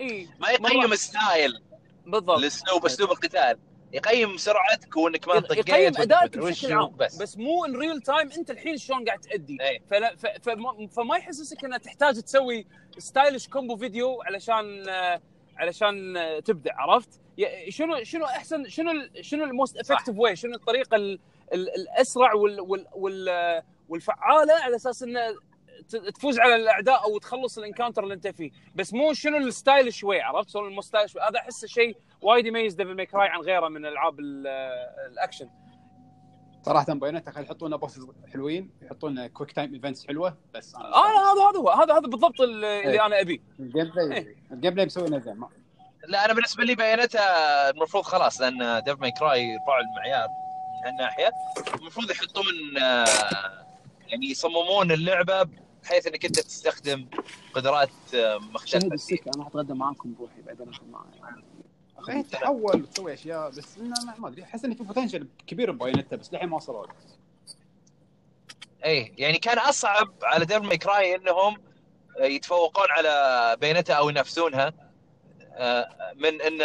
إي ما يقيم style بالضبط. الاسلوب أسلوب القتال. يقيم سرعتك وانك ما طقيت يقيم ادائك بشكل عام بس, بس مو in real time أنت الحين شلون قاعد تأدي أي. فلا ف فما, فما يحسسك انك تحتاج تسوي stylish combo video علشان علشان تبدع عرفت؟ شنو شنو أحسن شنو شنو ال most effective way شنو الطريقة ال ال الأسرع وال وال وال والفعالة على أساس إنه تفوز على الأعداء أو تخلص ال encounter اللي أنت فيه. بس مو شنو ال stylish way عرفت؟ شلون ال most stylish هذا أحسه شيء وايد يميز Devil May Cry عن غيره من ألعاب ال- الأكشن. صراحة Bayonetta خلي يحطون bosses حلوين يحطون quick time events حلوة بس أنا آه هذا هذا هو. هذا هذا بالضبط اللي اللي إيه. أنا أبيه. ال gameplay إيه. ال gameplay زين ما- لا أنا بالنسبة لي بايونيتا المفروض خلاص لأن Devil May Cry رفعوا المعيار من هالناحية. المفروض يحطون آه، يعني يصممون اللعبة بحيث إنك أنت تستخدم قدرات آه، مختلفه فيها. أنا أتغدى معاكم بروحي بعدين أخذ معي إيه، تحول وتسوي أشياء بس ما- أدري أحس انه في potential كبير ببايونيتا بس للحين ما وصلوا له. إيه يعني كان أصعب على Devil May Cry إنهم يتفوقون على بايونيتا أو ينافسونها آه، من إن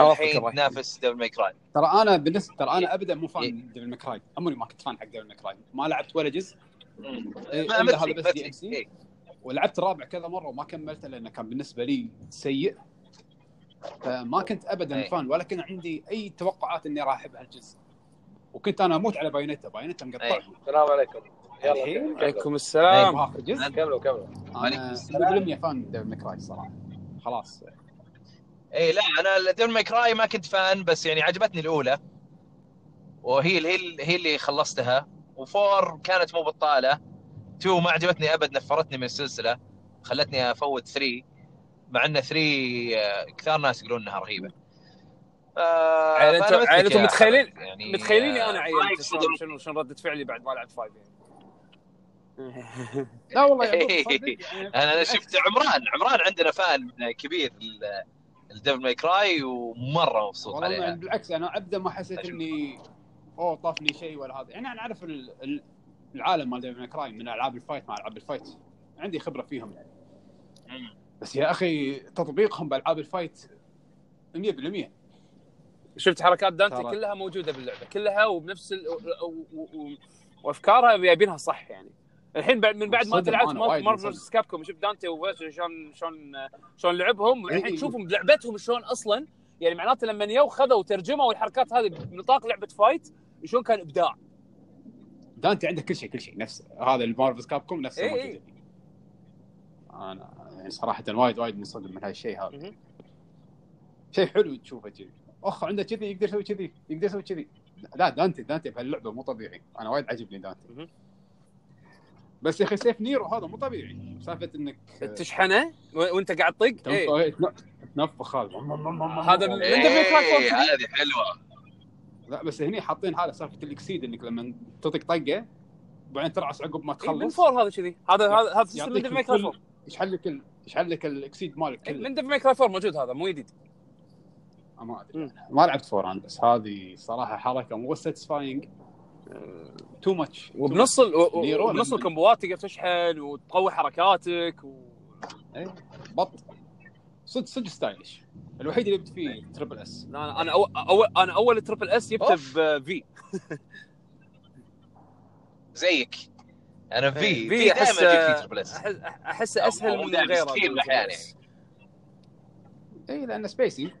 أوافقك الحين. تنافس Devil May Cry ترى أنا بالنسبة ترى أنا ابدا مو إيه. fan Devil May Cry عمري ما كنت fan حق Devil May Cry ما لعبت ولا جزء إيه، هذا بس مثلي DLC. إيه. ولعبت الرابع كذا مرة وما كملته لأنه كان بالنسبة لي سيء. فما كنت ابدا أي. fan ولا كان عندي أي توقعات إني راح احب هالجزء وكنت أنا أموت على بايونيتا بايونيتا مقطعهم السلام عليكم. الحين؟ يلا عليكم السلام. واخر جزء. كملوا كملوا. عليكم أنا السلام. 100% fan Devil May Cry صراحة. خلاص. اي لا أنا Devil May Cry ما كنت fan بس يعني عجبتني الأولى. وهي هي هي اللي خلصتها. و four كانت مو بطالة. two ما عجبتني أبد نفرتني من السلسلة. خلتني أفوت 3 مع إن 3 آه، كثار ناس يقولون إنها رهيبة. آه، عيل فأنا أنتم مثلك عيل أنتم يا متخيلين يعني متخيلين آه، أنا ما عيلت يقصدون- شلون شنو شنو رده فعلي بعد ما لعبت five يعني؟ لا والله يعني. أنا أنا شفت عمران. عمران عندنا fan كبير ال Devil May Cry ومرة مبسوط والله عليها. بالعكس أنا ابدا ما حسيت. إني أوه طافني شيء ولا هذا يعني أنا أعرف ال- ال- العالم مال Devil May Cry من ألعاب ال fight مع ألعاب ال fight عندي خبرة فيهم يعني مم. بس يا أخي تطبيقهم بألعاب ال fight 100% شفت حركات دانتي. كلها موجودة باللعبة كلها وبنفس ال... و... و... و... وأفكارها جايبينها صح يعني الحين بعد من بعد ما تلعبت مارفل. Capcom شفت دانتي و versus شلون شلون شلون لعبهم إي. الحين تشوفهم بلعبتهم شلون أصلا يعني معناته لما يو خذوا ترجموا الحركات هذه بنطاق لعبة fight شلون كان إبداع؟ دانتي عنده كل شيء كل شيء نفس هذا المارفل Capcom نفسه إي موجود إي. أنا يعني صراحة وايد وايد منصدم من هالشيء هذا. شيء حلو تشوفه كذي. أخ عنده كذي يقدر يسوي كذي يقدر يسوي كذي. لا دانتي دانتي بهاللعبة مو طبيعي. أنا وايد عجبني دانتي. بس يا أخي سيف نيرو هذا مو طبيعي. سالفة إنك تشحنه؟ و- وأنت قاعد تطق؟ إيه. تنف- تنفخ هذا. هذا من- إيه، Cry 4 كذي. هذه حلوة. لا بس هني حاطين هذا سالفة ال Exceed إنك لما تطق طقة وبعدين ترعص عقب ما إيه، من تخلص. four هذا كذي هذا هذا هذا system من Devil May Cry الكل- 4 يشحن لك ال... يشحن لك ال Exceed مالك إيه، كله؟ من Devil May Cry 4 موجود هذا مو جديد ما أدري. ما لعبت four أنا بس هذه صراحة حركة مو satisfying too much وبنص ال... وبنص ال comboات تقدر تشحن وتقوي حركاتك و... بط. صدق صدق stylish الوحيد اللي جبت فيه triple S أنا أنا أول أنا اول triple S جبته. بفي زيك أنا في إيه، في في في احس أحس أسهل من غيره كثير من يعني. اي لأنه سبيسي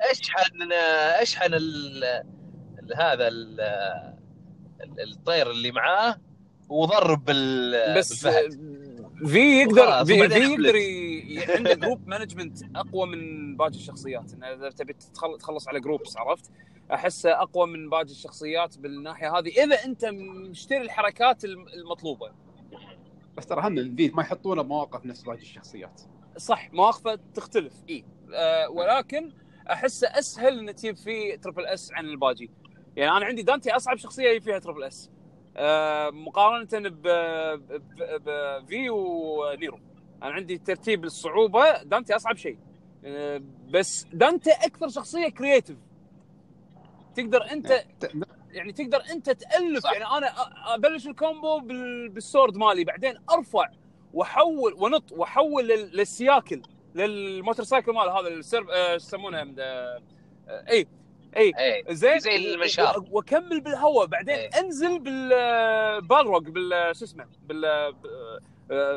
أشحن أشحن ال ال- هذا ال ال- الطير اللي معاه وضرب بال بس. في يقدر في, في. يقدر. عنده group management أقوى من باقي الشخصيات. انه إذا تبي تخلص على groups عرفت؟ احسه أقوى من باقي الشخصيات بالناحية هذه إذا أنت مشتري الحركات الم- المطلوبة. بس ترى هم ال V ما يحطونه بمواقف نفس باقي الشخصيات. صح مواقفه تختلف إي. آه ولكن احسه أسهل إن تجيب فيه triple S عن الباقي. يعني أنا عندي دانتي أصعب شخصية فيها triple S آه مقارنة ب- ب V ونيرو أنا عندي ترتيب الصعوبه دانتي أصعب شيء. آه بس دانتي أكثر شخصية creative تقدر أنت يعني تقدر أنت تألف. صح. يعني أنا أبلش الكومبو بال- بالسورد مالي بعدين أرفع وأحول ونط وأحول لل- للسياكل للموتور سايكل مال هذا السيرف شو يسمونه؟ آه، اي اي إيه زين. زي المنشار. وأكمل بالهواء بعدين إيه. أنزل بالبالروج بال شو اسمه؟ بال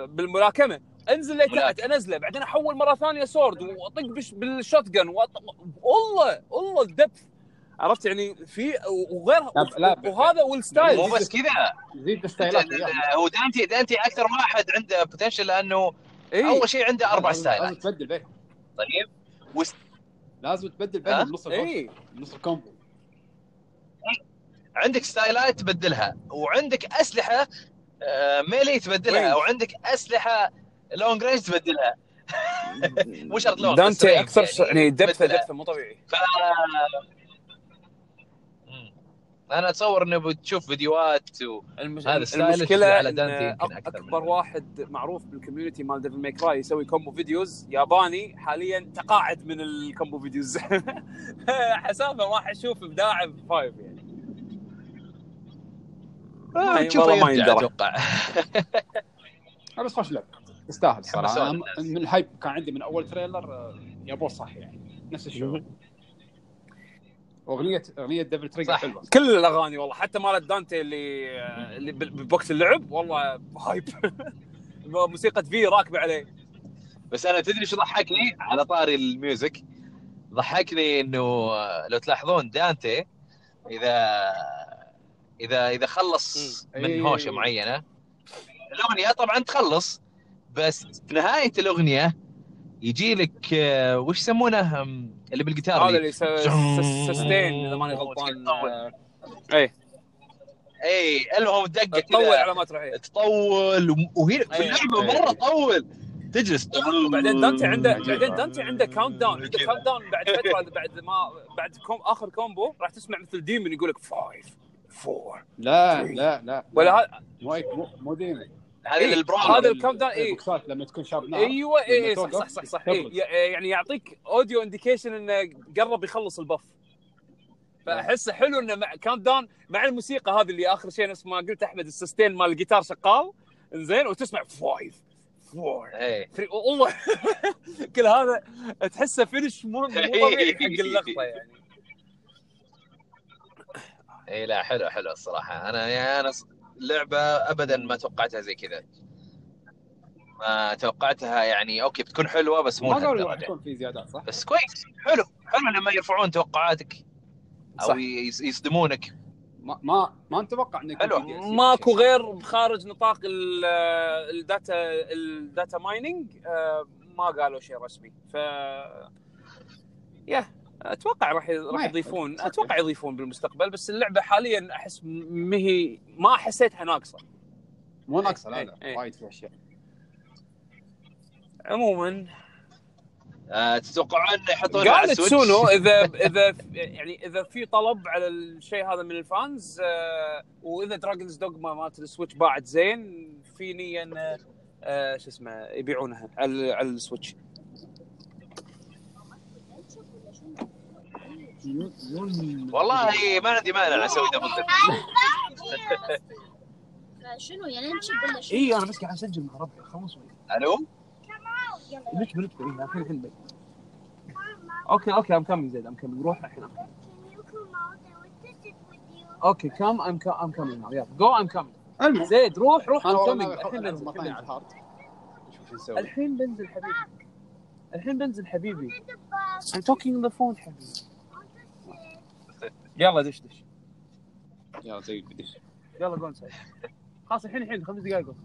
بالملاكمة. انزل ملاكمة. انزله بعدين احول مرة ثانية سورد واطق بش- بالشوت جن والله والله الدبث. عرفت يعني في وغيرها لا، لا، وهذا وال style. مو بس كذا. زيد ال styleات هو دانتي دانتي أكثر واحد عنده potential لأنه إيه. اول شيء عنده أربع لازم styleات. تبدل بينهم. طيب. وست... لازم تبدل؟ بينهم نص اي نص ال combo. عندك styleات تبدلها وعندك أسلحة آه، melee تبدلها وين؟ وعندك أسلحة long range تبدلها. مو شرط لون بس دانتي رينج أكثر ش- يعني دبثه. دبثه مو طبيعي. ف. أنا أتصور إنه بتشوف فيديوهات و... المش... هذا المشكلة على أكبر واحد معروف بالكوميونتي مال ديفل ماي كراي يسوي كومبو فيديوز ياباني حاليا تقاعد من الكومبو فيديوز حسافه راح أشوف ابداعه بفايف يعني. آه، ما- تشوفه ما يندرى. أتوقع. آه، بس خوش لعبه تستاهل صراحة. حمسون أنا الناس. من ال hype كان عندي من أول trailer آه، يابوه صح يعني. نفس الشعور أغنية أغنية Devil Trigger صح. حلوة. كل الأغاني والله حتى مالت دانتي اللي اللي بال- بوقت اللعب والله hype موسيقى في راكبة عليه. بس أنا تدري شو ضحكني؟ على طاري ال music ضحكني إنه لو تلاحظون دانتي إذا إذا إذا خلص. من إيه. هوشة معينة الأغنية طبعا تخلص. بس في نهاية الأغنية يجي لك آه، وش يسمونه اللي بالجيتار هذا اللي sustain إذا ماني غلطان اي اي المهم دقة تطول على ما تروح إيه. تطول وهنا في أي. اللعبة أي. مرة طول تجلس بعدين دانتي عنده. بعدين دانتي عنده countdown عنده. countdown بعد فترة بعد ما بعد كوم آخر combo راح تسمع مثل demon يقول لك five four لا لا لا ولا هذا مو هيك مو مو إيه، للبراون هذا ال countdown اي لما تكون شاب نار أيوه اي صح صح صح صح. تبرد. إيه يعني يعطيك audio indication إنه قرب يخلص ال buff فاحسه حلو إنه مع countdown مع الموسيقى هذه اللي آخر شيء نفس ما قلت أحمد ال sustain مال الجيتار شغال إنزين وتسمع five four اي three والله كل هذا تحسه finish مو مو طبيعي حق اللقطة يعني. اي إيه، لا حلو حلو الصراحة. أنا يعني أنا لعبة ابدا ما توقعتها زي كذا. ما توقعتها يعني okay بتكون حلوة بس مو ما قالوا راح يكون في زيادات صح؟ بس كويس حلو. حلو لما يرفعون توقعاتك أو صح. يصدمونك. ما ما ما نتوقع إنه يكون حلو. ماكو غير خارج نطاق ال- ال data ال data mining آه، ما قالوا شيء رسمي. ف yeah. أتوقع راح راح يضيفون. أتوقع يضيفون بالمستقبل بس اللعبة حاليا أحس م- هي ما حسيتها ناقصة مو ناقصة لا إيه، لا إيه. وايد في اشياء عموما آه تتوقعون يحطون على قال ال Switch؟ تسونو اذا إذا يعني إذا في طلب على الشيء هذا من ال fans آه، وإذا Dragon's Dogma مالت ال Switch باعت زين في نيه ان آه، شو اسمه يبيعونها على على ال Switch والله ما عندي مانع أسوي double dip شنو يعني؟ نمشي ولا شنو؟ إي أنا بس قاعد أسجل مع ربي. خلص ألو؟ ليش بلش الحين الحين الحين بي. okay okay I'm coming زيد. I'm coming روح الحين okay come I'm I'm coming يلا. go I'm coming زيد روح روح. I'm coming الحين بنزل الحين بنزل حبيبي. الحين بنزل حبيبي. I'm talking on the phone حبيبي. يلا دش دش. يلا زي البديش يلا جو نسوي خلاص الحين الحين خمس دقائق.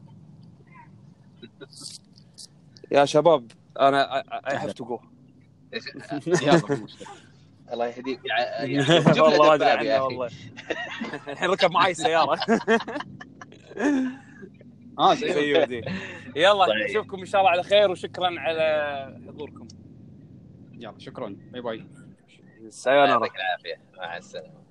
يا شباب أنا I have to go يلا. الله يهديك. والله ادري والله الحين ركب معي السيارة. آه زي سيودي. يلا طيب. نشوفكم إن شاء الله على خير وشكرا على حضوركم. يلا شكرا. bye bye sayonara يعطيك العافية. مع السلامة.